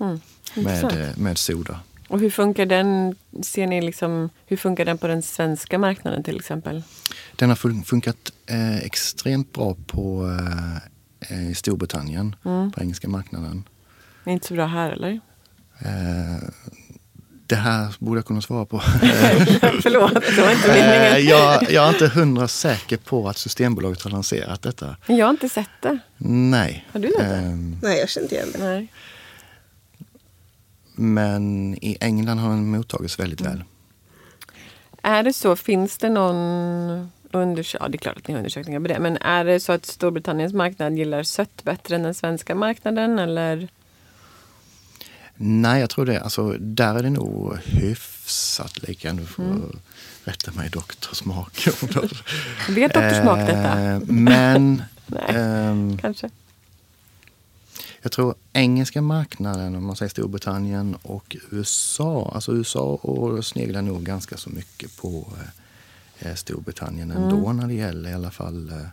Mm. med, eh, med soda. Och hur funkar den, ser ni liksom, hur funkar den på den svenska marknaden till exempel? Den har fun- funkat eh, extremt bra på eh, Storbritannien, Mm. på engelska marknaden. Det är inte så bra här eller? Eh, det här borde jag kunna svara på. Förlåt, det var inte Eh, meningen. jag, jag är inte hundra säker på att Systembolaget har lanserat detta. Men jag har inte sett det. Nej. Har du sett det? Ehm, Nej, jag känner inte igen det. Nej. Men i England har den mottagits väldigt Mm. väl. Är det så, finns det någon undersökning, ja det är klart att ni har undersökningar på det, men är det så att Storbritanniens marknad gillar sött bättre än den svenska marknaden eller? Nej, jag tror det. Alltså, där är det nog hyfsat lika. Du får Mm. rätta mig doktorsmak. Vet doktorsmak detta? Eh, Men Nej. ehm, Kanske. jag tror engelska marknaden, om man säger Storbritannien och USA. Alltså USA och sneglar nog ganska så mycket på eh, Storbritannien ändå Mm. när det gäller i alla fall eh,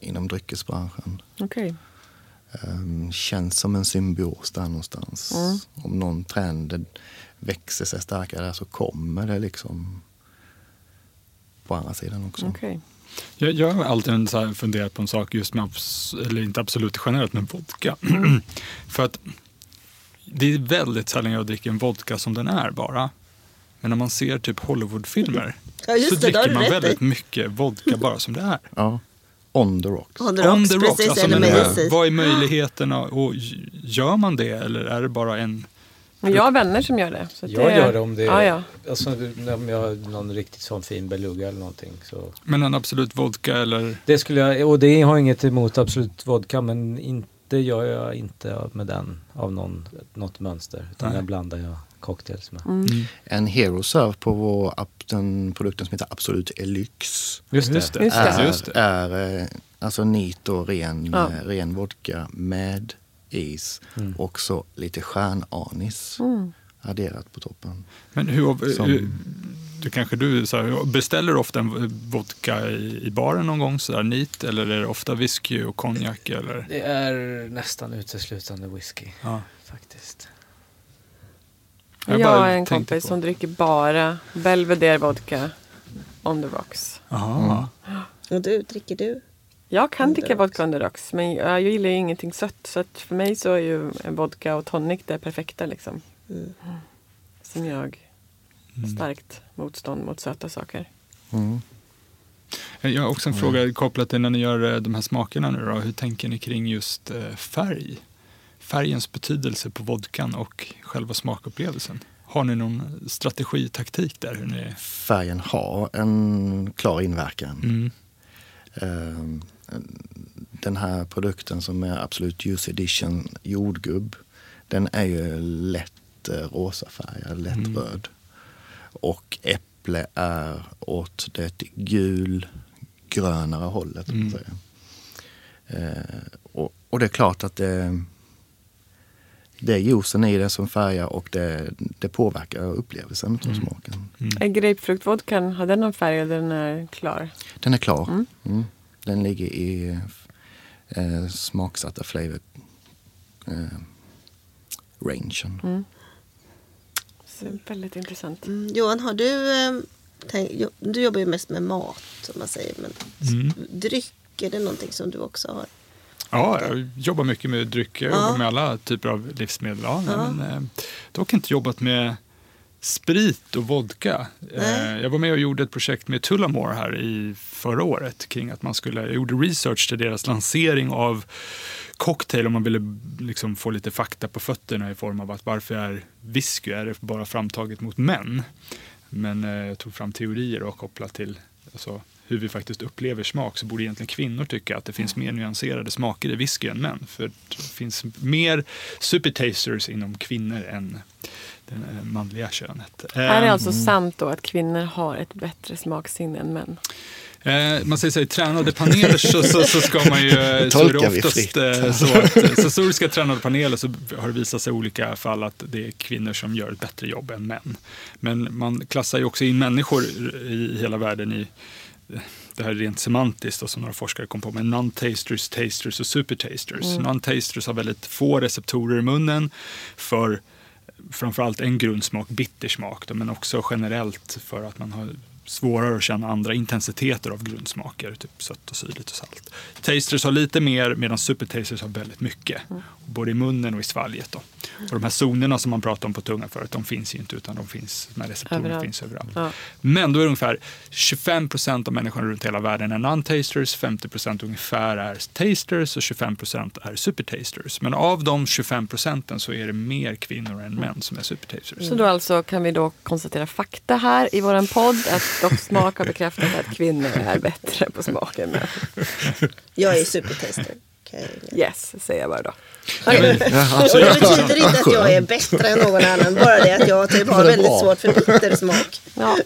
inom dryckesbranschen. Okej. Um, känns som en symbios där någonstans. Mm. Om någon trend växer sig starkare där så kommer det liksom på andra sidan också. Okej. Jag, jag har alltid så här funderat på en sak just med, eller inte absolut generellt, med vodka. För att det är väldigt sällan jag dricker en vodka som den är bara. Men när man ser typ Hollywoodfilmer Ja, så det, dricker man i. väldigt mycket vodka bara som det är. Ja. On the rocks. On the rocks, On the rocks, precis. alltså, men, med vad- är möjligheterna och gör man det eller är det bara en... Men jag har vänner som gör det. Jag gör det om det Ja, ja. Alltså, om jag har någon riktigt sån fin beluga eller någonting. Så. Men en absolut vodka eller... Det skulle jag, och det har jag inget emot Absolut Vodka men inte gör jag inte med den av någon, något mönster. Utan Nej. den blandar jag cocktails med. Mm. En Hero Serve på vår, app- den produkten som heter Absolut Elyx. Just det. Just. Är, Just det. är eh, alltså nit och ren, Ja. eh, ren vodka med is Mm. och så lite stjärnanis Mm. adderat på toppen. Men hur, Som- hur du kanske du så här, beställer du ofta en vodka i, i baren någon gång sådär nit eller är det ofta whisky och konjak eller? Det är nästan uteslutande whisky Ja. faktiskt. Jag Jag, har en kompis på- som dricker bara Belvedere vodka on the rocks. Aha. Och du, dricker du? Jag kan dricka vodka under rocks men jag, jag gillar ju ingenting sött. Så att för mig så är ju en vodka och tonic det perfekta liksom. Mm. Som jag starkt motstånd mot söta saker. Mm. Jag har också en fråga kopplat till när ni gör eh, de här smakerna nu då. Hur tänker ni kring just eh, färg? Färgens betydelse på vodkan och själva smakupplevelsen. Har ni någon strategi, taktik där? Hur ni... Färgen har en klar inverkan. Mm. Ehm, Den här produkten som är Absolut Juice Edition jordgubb, den är ju lätt eh, rosa färgad, lätt Mm. röd. Och äpple är åt det gul, grönare hållet. Mm. säger. Eh, och, och det är klart att det, det är juicen i det som färgar och det, det påverkar upplevelsen av smaken. Är grapefruktvodkan, har den någon färg eller den är klar? Den är klar. Mm. Den ligger i eh, smaksatta flavor eh, rangen. Så väldigt intressant. Mm, Johan, har du... Eh, tänk, du jobbar ju mest med mat, som man säger. Men Mm. dryck, är det någonting som du också har? Ja, jag jobbar mycket med drycker, jag Ja. jobbar med alla typer av livsmedel. Ja, nej, Men, eh, dock inte jobbat med sprit och vodka. Eh, jag var med och gjorde ett projekt med Tullamore här i förra året kring att man skulle, jag gjorde research till deras lansering av cocktail om man ville liksom få lite fakta på fötterna i form av att varför är whisky är det bara framtaget mot män? Men eh, jag tog fram teorier och kopplat till alltså, hur vi faktiskt upplever smak så borde egentligen kvinnor tycka att det finns mer nyanserade smaker i whisky än män. För det finns mer supertasters inom kvinnor än det eh, manliga könet. Är det Eh, alltså sant då att kvinnor har ett bättre smaksinne än män? Eh, man säger så här, i tränade paneler så, så, så ska man ju... så är det oftast fritt. eh, så att eh, så stor ska tränade paneler så har det visat sig i olika fall att det är kvinnor som gör ett bättre jobb än män. Men man klassar ju också in människor i hela världen i eh, det här är rent semantiskt och som några forskare kom på med non-tasters, tasters och supertasters. Non-tasters har väldigt få receptorer i munnen för framförallt en grundsmak, bittersmak, då, men också generellt för att man har svårare att känna andra intensiteter av grundsmaker, typ sött och syrligt och salt. Tasters har lite mer medan supertasters har väldigt mycket, både i munnen och i svalget. Då. Och de här zonerna som man pratar om på tungan förut, de finns ju inte utan de finns, de här receptorerna Överallt. finns överallt. Ja. Men då är det ungefär 25 procent av människorna runt hela världen är non-tasters, 50 procent ungefär är tasters och 25 procent är supertasters. Men av de 25 procenten så är det mer kvinnor än män som är supertasters. Så då alltså kan vi då konstatera fakta här i våran podd att Dock Smak har bekräftat att kvinnor är bättre på smak än män. Jag är supertaster. Okej. Yes, säger jag bara då. Och det betyder inte att jag är bättre än någon annan. Bara det att jag typ har väldigt svårt för bitter smak. Ja.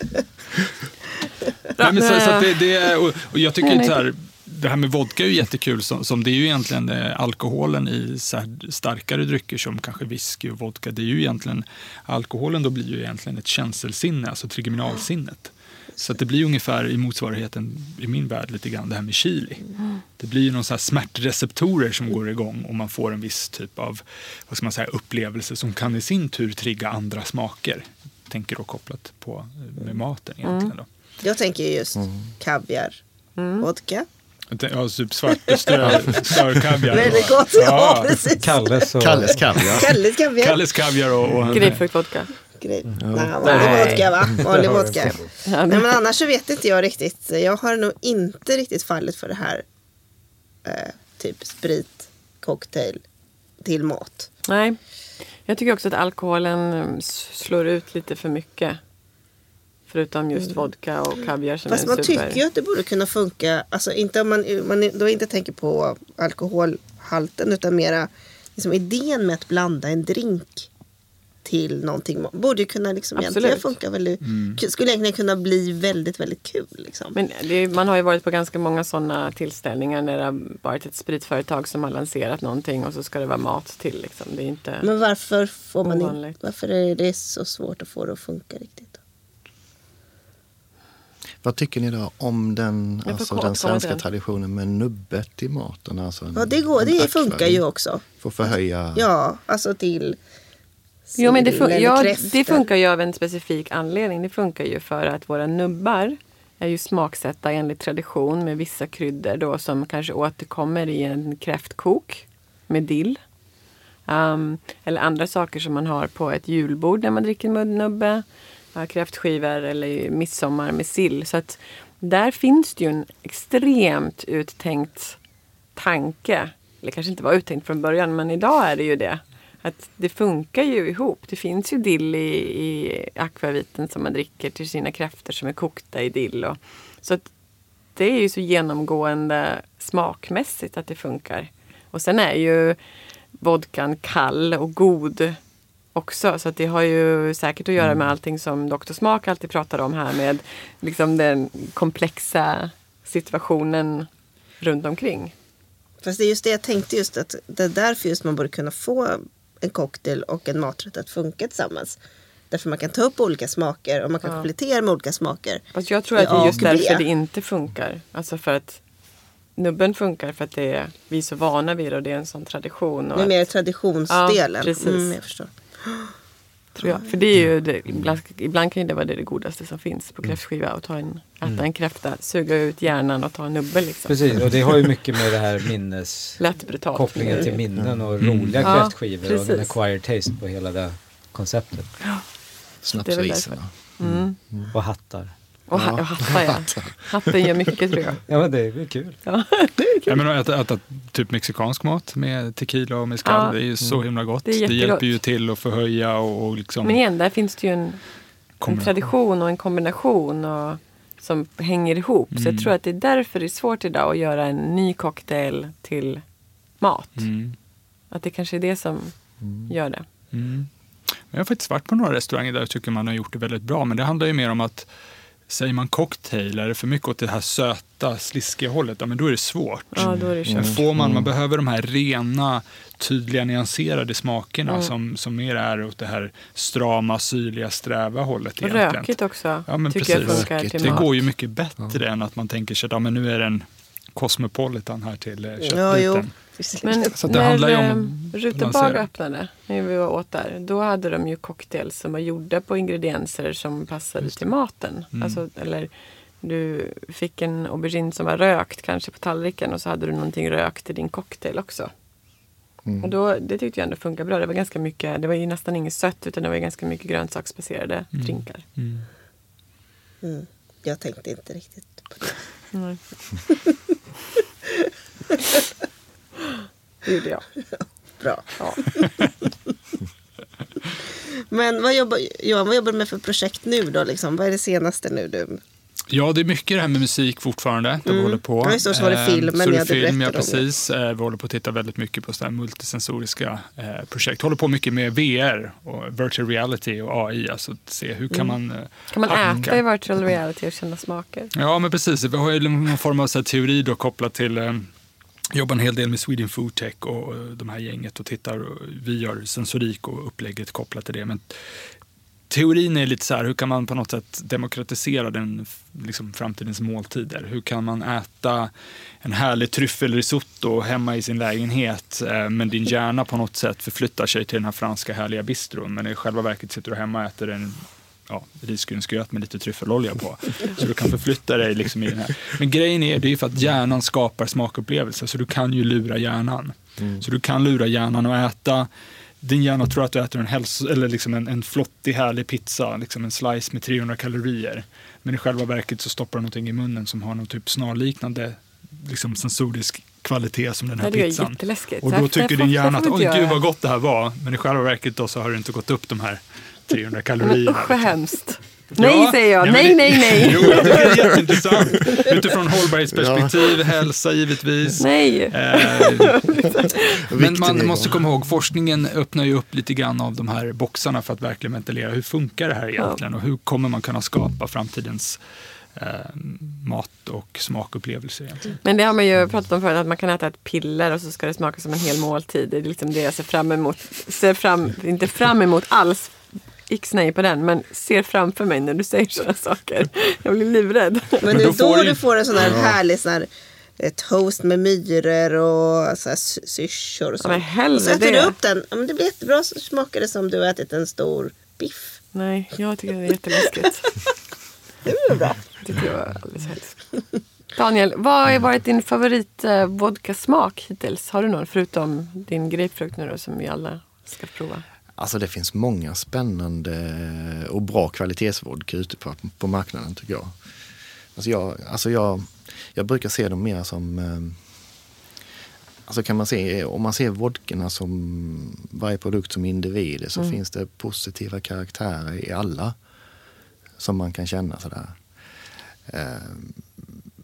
Nej, men så, så att det, det är, och, och jag tycker Nej, inte så nej. här, det här med vodka är ju jättekul. Som, som det är ju egentligen eh, alkoholen i så här starkare drycker som kanske whisky och vodka. Det är ju egentligen, alkoholen då blir ju egentligen ett känselsinne, alltså trigeminalsinnet. Så att det blir ungefär i motsvarigheten i min värld lite grann det här med chili. Det blir ju någon så här smärtreceptorer som går igång och man får en viss typ av vad ska man säga, upplevelse som kan i sin tur trigga andra smaker. Tänker då kopplat på eh, med maten egentligen. Då. Jag tänker just kaviar, vodka. Jag tänker, Ja, typ svart strö- strökaviar. Väldigt och- gott. Ja, precis. Kalles och... Kalles kaviar. Kalles kaviar. Kalles kaviar och... och Grapefruktvodka. Grej. Nej, vanlig Nej. vodka va? Vanlig vodka. Nej, men annars så vet inte jag riktigt. Jag har nog inte riktigt fallit för det här. Eh, typ sprit, cocktail till mat. Nej. Jag tycker också att alkoholen eh, slår ut lite för mycket. Förutom just vodka och kaviar som Fast är man super. tycker ju att det borde kunna funka. Alltså inte om man, man då inte tänker på alkoholhalten utan mera liksom idén med att blanda en drink till någonting. Borde ju kunna liksom egentligen funka väldigt, skulle egentligen kunna bli väldigt, väldigt kul. Liksom. Men det, är- man har ju varit på ganska många sådana tillställningar när det har varit ett spritföretag som har lanserat någonting och så ska det vara mat till. Liksom. Det är inte... Men varför, får man in, varför är det så svårt att få det att funka riktigt? Vad tycker ni då om den, alltså, den till svenska den. traditionen med nubbet i maten? Alltså en, Ja, det, går, en det funkar ju också. För att förhöja... Ja, alltså till Jo, men det, fun- ja, det funkar ju av en specifik anledning. Det funkar ju för att våra nubbar är ju smaksatta enligt tradition med vissa kryddor då som kanske återkommer i en kräftkok med dill. Um, eller andra saker som man har på ett julbord när man dricker munnubbe. Uh, kräftskivor eller midsommar med sill. Så att där finns det ju en extremt uttänkt tanke. Eller kanske inte var uttänkt från början men idag är det ju det. Att det funkar ju ihop. Det finns ju dill i, i akvaviten som man dricker till sina kräftor som är kokta i dill. Och, så att det är ju så genomgående smakmässigt att det funkar. Och sen är ju vodkan kall och god också. Så att det har ju säkert att göra med allting som Dr. Smak alltid pratar om här med liksom den komplexa situationen runt omkring. Fast det är just det jag tänkte just att det är därför just man borde kunna få en cocktail och en maträtt att funka tillsammans. Därför man kan ta upp olika smaker och man kan Ja. komplettera med olika smaker. Fast jag tror att det är just därför det inte funkar. Alltså för att nubben funkar för att det är, vi är så vana vid det och det är en sån tradition. Och Det är mer traditionsdelen. Ja, precis. mm, jag förstår. Tror jag. För det är ju det, ibland, ibland kan ju det vara det, det godaste som finns på kräftskiva. Att ta en, äta en kräfta, suga ut hjärnan och ta en nubbe. Liksom. Precis, och det har ju mycket med det här minnes... Brutalt. kopplingen till minnen och Mm. roliga Ja, kräftskivor och en acquired taste på hela det konceptet. Det är väl Snapsvisorna. Mm. Och hattar. Och, ha, och hattar ja. Hatten gör mycket tror jag. Ja men det är kul. Ja, det är kul. Jag menar, äta, äta typ mexikansk mat med tequila och mezcal, Ja. det är ju så himla gott. Det Det, hjälper ju till att förhöja och, och liksom... Men igen, där finns det ju en, en tradition och en kombination och, som hänger ihop. Så Mm. jag tror att det är därför det är svårt idag att göra en ny cocktail till mat. Mm. Att det kanske är det som gör det. Mm. Jag har faktiskt varit på några restauranger där jag tycker man har gjort det väldigt bra. Men det handlar ju mer om att säger man cocktail, är det för mycket åt det här söta, sliskiga hållet, ja, men då är det svårt. Ja, då är det Men kört. får man, man behöver de här rena, tydliga, nyanserade smakerna Mm. som, som mer är åt det här strama, syrliga, sträva hållet. Och egentligen. rökigt också. Ja, men tycker jag precis. funkar Rökigt. till Det mat. går ju mycket bättre än att man tänker sig att ja, men nu är det en Cosmopolitan här till eh, köttbiten. Ja, jo. Men Så det när ju om eh, att Rutebar öppnade, när vi var åt där, då hade de ju cocktails som var gjorda på ingredienser som passade till maten. Mm. Alltså, eller du fick en aubergine som var rökt kanske på tallriken och så hade du någonting rökt i din cocktail också. Och då, det tyckte jag ändå funkar bra. Det var ganska mycket, det var ju nästan inget sött utan det var ju ganska mycket grönsaksbaserade drinkar. Mm. Jag tänkte inte riktigt på det. Det gjorde jag. Bra. Ja. Men vad jobbar, Johan, vad jobbar du med för projekt nu då? Liksom? Vad är det senaste nu? Du? Ja, det är mycket det här med musik fortfarande. Där vi håller på. Mm. Ja, just det, så var det Eh, filmen så det jag film, ja, precis. Eh, Vi håller på att titta väldigt mycket på sådana här multisensoriska eh, projekt. Håller på mycket med VR och virtual reality och AI. Alltså att se hur kan man... eh, Mm. Kan man hacka? äta i virtual reality och känna smaker? Ja, men precis. Vi har ju någon form av så här, teori då kopplat till eh, jobbar en hel del med Sweden Food Tech och eh, de här gänget och tittar. Och vi gör sensorik och upplägget kopplat till det. Men teorin är lite så här, hur kan man på något sätt demokratisera den liksom, framtidens måltider? Hur kan man äta en härlig tryffelrisotto hemma i sin lägenhet eh, men din hjärna på något sätt förflyttar sig till den här franska härliga bistron men i själva verket sitter du hemma och äter en ja, risgrynsgröt med lite tryffelolja på. Så du kan förflytta dig liksom i den här. Men grejen är, det är för att hjärnan skapar smakupplevelser så du kan ju lura hjärnan. Så du kan lura hjärnan att äta din hjärna tror att du äter en, hälso, eller liksom en, en flottig härlig pizza, liksom en slice med 300 kalorier. Men i själva verket så stoppar du någonting i munnen som har någon typ snarliknande liksom sensorisk kvalitet som den här det pizzan. Och då tycker din hjärna att oj gud vad gott det här var. Men i själva verket då så har du inte gått upp de här 300 kalorierna. Usch vad hemskt. Nej säger jag. men Nej, det- nej, nej. Jo, jag tycker det är jätteintressant. Utifrån hållbarhetsperspektiv, hälsa givetvis. Nej. Eh, men man måste komma ihåg, forskningen öppnar ju upp lite grann av de här boxarna för att verkligen ventilera. Hur funkar det här egentligen och hur kommer man kunna skapa framtidens eh, mat och smakupplevelser egentligen? Men det har man ju pratat om förut, att man kan äta ett piller och så ska det smaka som en hel måltid. Det är liksom det jag ser fram emot. Ser fram, inte fram emot alls, x nej på den, men ser framför mig när du säger sådana saker. Jag blir livrädd. Men det då är får då du får en sån här härlig sån här, eh, toast med myror och så här sy- syrsor och så. men hellre så äter det. du upp den. Ja, men det blir jättebra. Så smakar det som du har ätit en stor biff. Nej, jag tycker det är jätteläskigt. Det blir bra. Det tyckte jag var alldeles hemskt. Daniel, vad har varit din favorit eh, vodkasmak hittills? Har du någon förutom din grapefrukt nu då som vi alla ska prova? Alltså det finns många spännande och bra kvalitetsvodka ute på, på marknaden tycker jag. Alltså jag, alltså jag, jag brukar se dem mer som eh, Alltså kan man se, om man ser vodkorna som varje produkt som individer så Mm. finns det positiva karaktärer i alla som man kan känna sådär. Eh,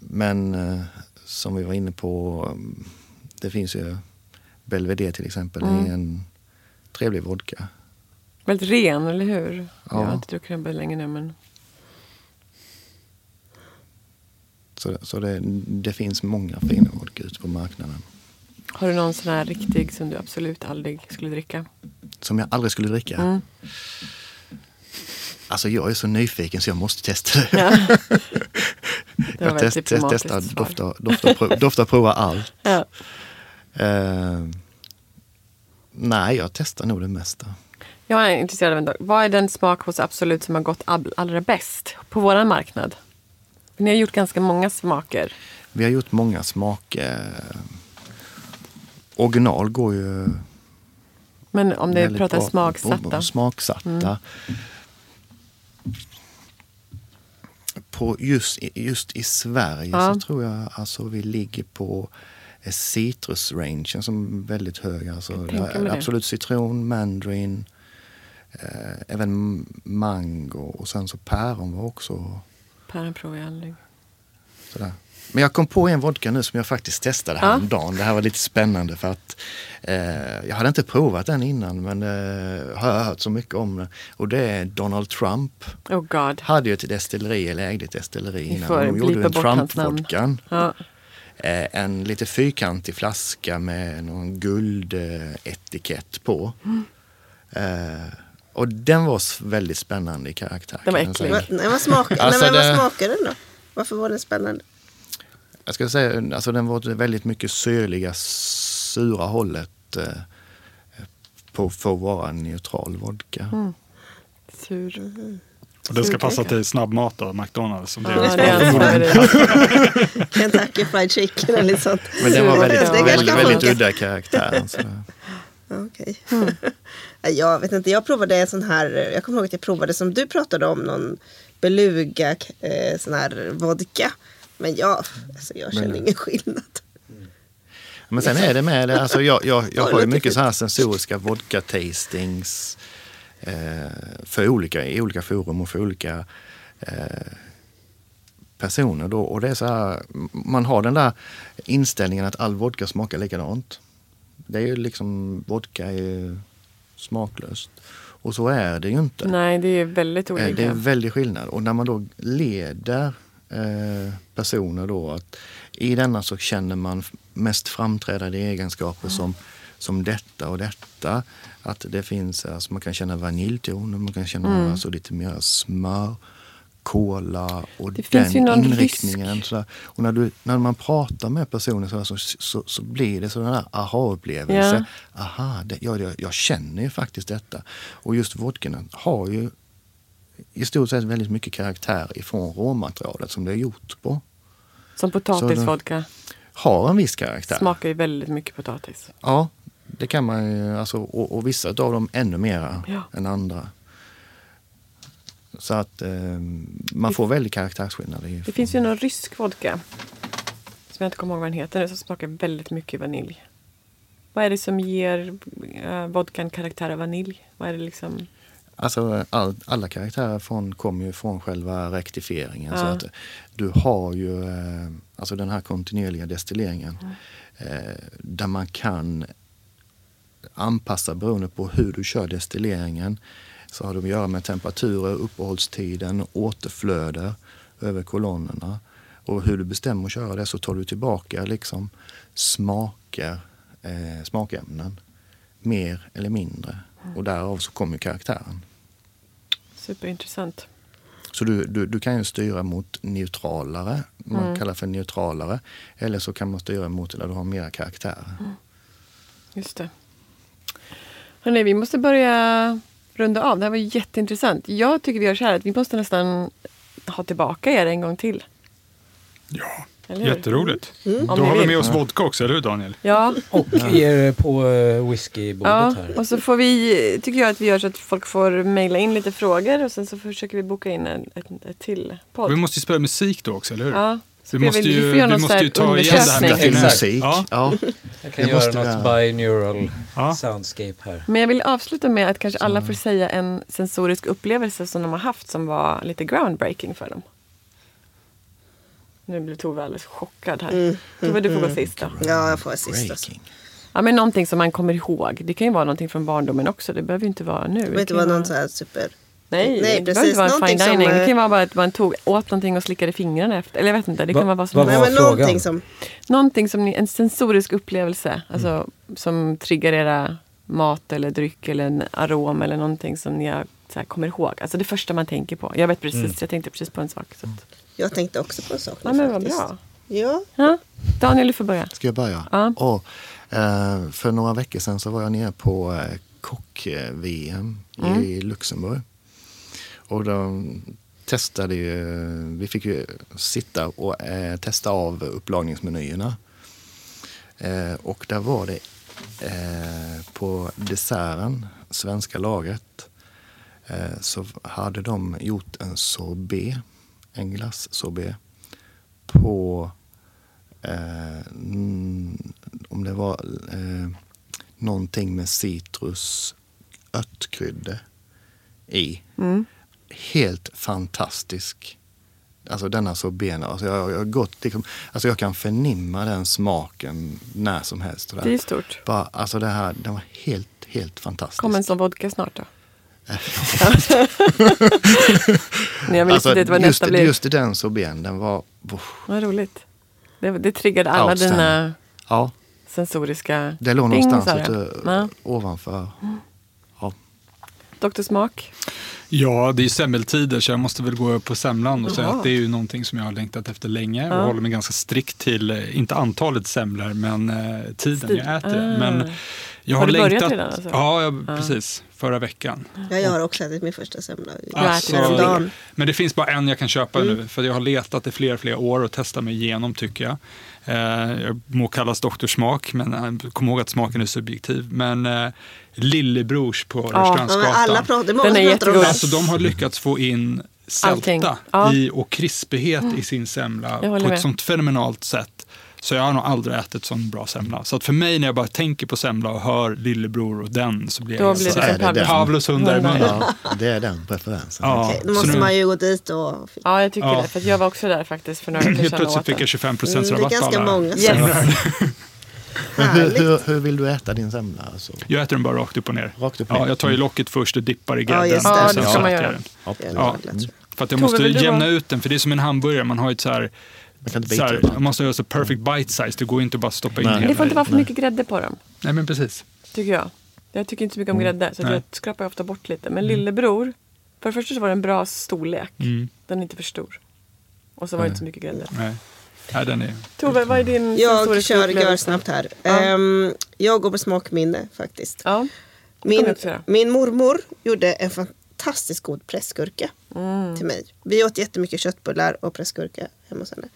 Men eh, som vi var inne på, mm, det finns ju Belvedere till exempel, Mm. är en trevlig vodka. Väldigt ren, eller hur? Jag Ja. har inte druckit den på länge nu men Så, så det, det finns många fina vodka ute på marknaden. har du någon sån här riktig som du absolut aldrig skulle dricka? Som jag aldrig skulle dricka. Mm. Alltså jag är så nyfiken så jag måste testa det. Ja. Det jag test, test, testar, doftar, doftar, prov, doftar, provar allt. Ja. Eh, nej, jag testar nog det mesta. Jag är intresserad av en dag. Vad är den smak hos Absolut som har gått all- allra bäst på vår marknad? Ni har gjort ganska många smaker. Vi har gjort många smaker. Original går ju Men om väldigt pratar bra. smaksatta. Smaksatta. Mm. På just, i- just i Sverige Ja. så tror jag alltså vi ligger på citrusrangen som är väldigt hög. Alltså, absolut citron, mandarin, eh, även mango och sen så päron var också Päron provar jag aldrig. sådär. Men jag kom på en vodka nu som jag faktiskt testade Ja. häromdagen. Det här var lite spännande för att eh, jag hade inte provat den innan men eh, har jag hört så mycket om. Och det är Donald Trump. Oh God. Hade ju ett destilleri, eller ägde ett destilleri innan. de gjorde en. Trump-vodkan. Ja. Eh, en lite fyrkantig flaska med någon guldetikett på. Mm. Eh, och den var s- väldigt spännande i karaktär. Den var äcklig. nej, vad, smak, Alltså, nej, men det- vad smakar den då? Varför var den spännande? Jag ska säga, alltså den var åt väldigt mycket syrliga, sura hållet. Eh, på, för att vara en neutral vodka. Mm. Sur. Och det ska passa till snabbmat då, McDonalds. Som Ja, det är favorit. Kentucky fried chicken eller sånt. Men den var väldigt, Det väldigt, väldigt udda i karaktären. Så. Okej. Mm. Jag vet inte, jag provade en sån här, jag kommer ihåg att jag provade som du pratade om, någon beluga eh, sån här vodka. Men jag, alltså jag känner ingen skillnad. Men sen är det med det, alltså jag, jag, jag Ja, har det ju mycket så här sensoriska vodka-tastings eh, för olika, i olika forum och för olika eh, personer. Då. Och det är så här, man har den där inställningen att all vodka smakar likadant. Det är ju liksom, vodka är ju smaklöst. Och så är det ju inte. Nej, det är väldigt Eh, olika. Det är en väldig skillnad. Och när man då leder eh, personer då att i denna så känner man mest framträdande egenskaper som, som detta och detta. Att det finns, alltså man kan känna vaniljtoner, man kan känna Mm. alltså lite mer smör, kola och Det den inriktningen. Sådär. Och när, du, när man pratar med personer sådär, så, så, så blir det sådana där aha-upplevelse. Aha, det, jag, jag, jag känner ju faktiskt detta. Och just vodkorna har ju i stort sett väldigt mycket karaktär ifrån råmaterialet som det är gjort på. Som Så potatisvodka. Har en viss karaktär. Smakar ju väldigt mycket potatis. Ja, det kan man ju. Alltså, och, och vissa av dem ännu mera Ja. än andra. Så att eh, man får väldigt karaktärsskillnad. Det finns ju någon rysk vodka. Som jag inte kommer ihåg vad den heter. Som smakar väldigt mycket vanilj. Vad är det som ger uh, vodkan karaktär av vanilj? Vad är det liksom? Alltså all, alla karaktärer från, kommer ju från själva rektifieringen. Så Ja. att du har ju eh, alltså den här kontinuerliga destilleringen. Eh, där man kan anpassa beroende på hur du kör destilleringen. Så har det att göra med temperaturer, uppehållstiden, återflöde över kolonnerna. Och hur du bestämmer att köra det så tar du tillbaka liksom smaker, eh, smakämnen. Mer eller mindre. Och därav så kommer karaktären. Superintressant. Så du, du, du kan ju styra mot neutralare, man Mm. kallar för neutralare. Eller så kan man styra mot där du har mera karaktär. Just det. Hörrni, vi måste börja runda av. Det här var jätteintressant. Jag tycker vi gör så här att vi måste nästan ha tillbaka er en gång till. Ja, jätteroligt. Om Då har vi med oss vodka också, eller hur Daniel? Ja, Och ger på uh, whiskybordet ja, här. och så får vi, tycker jag att vi gör så att folk får mejla in lite frågor och sen så försöker vi boka in en, till podd. Vi måste ju spela musik då också, eller hur? Ja, Vi måste vi, ju, vi vi måste ju ta igen det här med musik. Ja. Ja. Jag kan det göra något jag. binaural Ja. soundscape här. Men jag vill avsluta med att kanske alla får säga en sensorisk upplevelse som de har haft som var lite groundbreaking för dem. Nu blir Tove alldeles chockad här. Tove, du får gå sist då. Ja, jag får vara sist. Alltså. Ja, men någonting som man kommer ihåg. Det kan ju vara någonting från barndomen också. Det behöver ju inte vara nu. Det behöver inte vara någon så här super... Nej, Nej, det behöver precis. inte vara en fine Någonting som, dining. Det eh, kan ju vara bara att man tog, åt någonting och slickade fingrarna efter. Eller jag vet inte, det kan Va- vara vad som vad helst. var Nej, men någonting som... Någonting som ni, en sensorisk upplevelse. Alltså, som triggar era mat eller dryck eller en arom eller någonting som ni har, så här, kommer ihåg. Alltså det första man tänker på. Jag vet precis, jag tänkte precis på en sak. Så att, Jag tänkte också på en sak ja, men vad bra. Ja, Ja. Daniel, du får börja. Ska jag börja? Ja. Och, eh, för några veckor sedan så var jag nere på eh, kock-VM i Luxemburg. Och då testade ju, vi fick ju sitta och eh, testa av upplagningsmenyerna. Eh, och där var det eh, på desserten, svenska laget, eh, så hade de gjort en sorbet, en glass-sorbet på eh, om det var eh, någonting med citrus, örtkrydde i. Mm. Helt fantastisk. Alltså denna sorbena. Alltså jag, jag, gått, liksom, alltså jag kan förnimma den smaken när som helst. Det är stort. Bara, alltså det här, den var helt, helt fantastisk. Kommer en sån vodka snart då? Nej, vill alltså, det var just, blir. just den sorbeten, den var... Oh, Vad roligt. Det, det triggade alla dina ja, sensoriska det låg någonstans ute, Ja. ovanför. Ja. Dr. Smak. Ja, det är semmeltider så jag måste väl gå på semlan och säga Jaha. att det är ju någonting som jag har längtat efter länge och Ja. håller mig ganska strikt till, eh, inte antalet semlor, men eh, tiden Stil. jag äter. Ah. Men jag Har har, du börjat längtat. redan, alltså? Ja, jag, precis. Förra veckan. ja, jag har också ätit min första semla. Alltså, men det finns bara en jag kan köpa Mm. nu för jag har letat i flera, flera år och testat mig igenom tycker jag. Eh, jag må kallas doktorsmak, men eh, kom ihåg att smaken är subjektiv. Men eh, Lillebrors på Ja, Rörstrandsgatan. alla pratar, många Den är som pratar om jättegod. Alltså de har lyckats få in sälta Ja. i och krispighet i sin semla på med. ett sånt fenomenalt sätt. Så jag har nog aldrig ätit sån bra semla. Så att för mig när jag bara tänker på semla och hör lillebror och den så blir Då jag blir helt det så här, Pavlos. Hundar i munnen. Ja, det är den preferensen. Ja, Okej, då måste nu- man ju gå dit och... Ja, jag tycker Ja. det. För att jag var också där faktiskt för några veckor Helt sedan och plötsligt fick jag 25 Mm, det är rabatt på ganska alla många Yes. Men hur, hur, hur vill du äta din semla? Alltså? Jag äter den bara rakt upp och ner. Rakt upp och ner. Ja, jag tar ju locket först och dippar i Ja, grädden. just det. och Ja, det så ska man göra. den. Ja. Ja. För att jag Tove, måste jämna ut den, för det är som en hamburgare. Man har ju ett så här, Man kan inte så här man måste göra så perfect bite size. Det går inte att bara stoppa in Nej. Hela det får inte vara för mycket grädde på dem. Nej, men precis. Tycker jag. Jag tycker inte så mycket om grädde. Så jag skrapar ofta bort lite. Men lillebror. För det första så var det en bra storlek. Mm. Den är inte för stor. Och så var det inte så mycket grädde. Nej. Nej, den är... Tove, vad är din Jag kör gör snabbt här. Ja. Ehm, jag går på smakminne faktiskt. Ja. Min, min mormor gjorde en fantastiskt god pressgurka Mm. till mig. Vi åt jättemycket köttbullar och pressgurka hemma hos henne.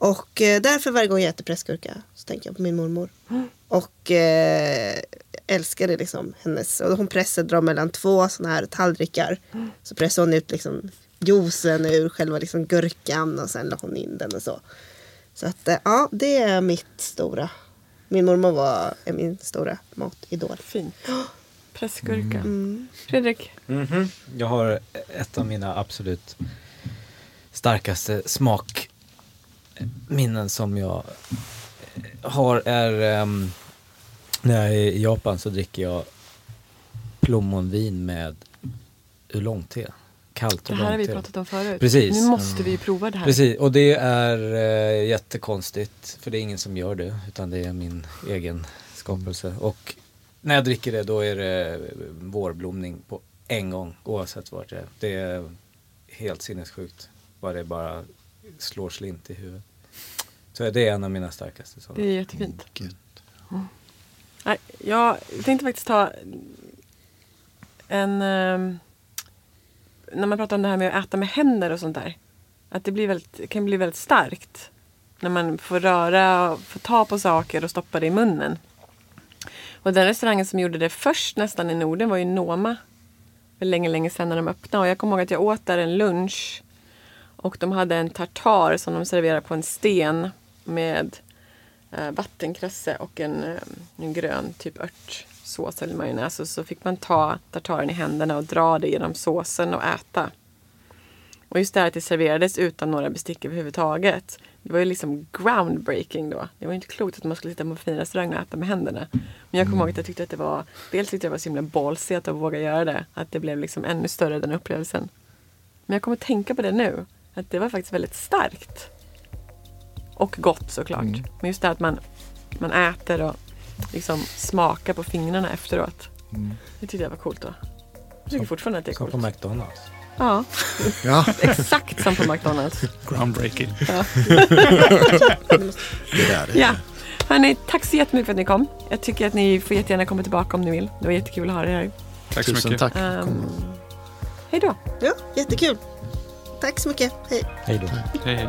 Och eh, därför varje gång jag äter pressgurka så tänker jag på min mormor. Mm. Och eh, älskade liksom hennes. Och hon pressade dem mellan två sådana här tallrikar. Mm. Så pressade hon ut liksom juicen ur själva liksom gurkan och sen la hon in den och så. Så att eh, ja, det är mitt stora. Min mormor var är min stora matidol. Fint. Pressgurka. Mm. Fredrik? Mhm. Jag har ett av mina absolut starkaste smakminnen som jag har är ehm, när jag är i Japan så dricker jag plommonvin med oolongte. Kallt Det här har vi pratat om förut. Precis. Nu måste vi ju prova det här. Precis, och det är eh, jättekonstigt för det är ingen som gör det utan det är min egen skapelse. Och när jag dricker det då är det eh, vårblomning på en gång oavsett vart det är. Det är helt sinnessjukt vad det bara slår slint i huvudet. Så det är en av mina starkaste sådana. Det är jättefint. Nej, jag tänkte faktiskt ta en... ehm, när man pratar om det här med att äta med händer och sånt där. Att det blir väldigt, kan bli väldigt starkt. När man får röra och får ta på saker och stoppa det i munnen. Och den restaurangen som gjorde det först nästan i Norden var ju Noma. För länge, länge sedan när de öppnade. Och jag kommer ihåg att jag åt där en lunch. Och de hade en tartar som de serverade på en sten med eh, vattenkrasse och en, eh, en grön typ örtsås eller majonnäs. Och så fick man ta tartaren i händerna och dra det genom såsen och äta. Och just det här att det serverades utan några bestick överhuvudtaget. Det var ju liksom groundbreaking då. Det var ju inte klokt att man skulle sitta på en fin restaurang och äta med händerna. Men jag kommer ihåg att jag tyckte att det var, dels tyckte jag det var så himla ballsy att våga göra det. Att det blev liksom ännu större den upplevelsen. Men jag kommer att tänka på det nu. Att det var faktiskt väldigt starkt. Och gott såklart. Mm. Men just det här att man, man äter och liksom smakar på fingrarna efteråt. Mm. Det tyckte jag var coolt då. Jag tycker fortfarande att det är Som coolt. på McDonalds. Ja, Ja, exakt som på McDonalds. Groundbreaking. Ja. det där det. Ja. Hörni, tack så jättemycket för att ni kom. Jag tycker att ni får jättegärna komma tillbaka om ni vill. Det var jättekul att ha er här. Tack så Tusen mycket. tack. Um, hej då. Ja, jättekul. Tack så mycket. Hej. Hej då. Hej, hej.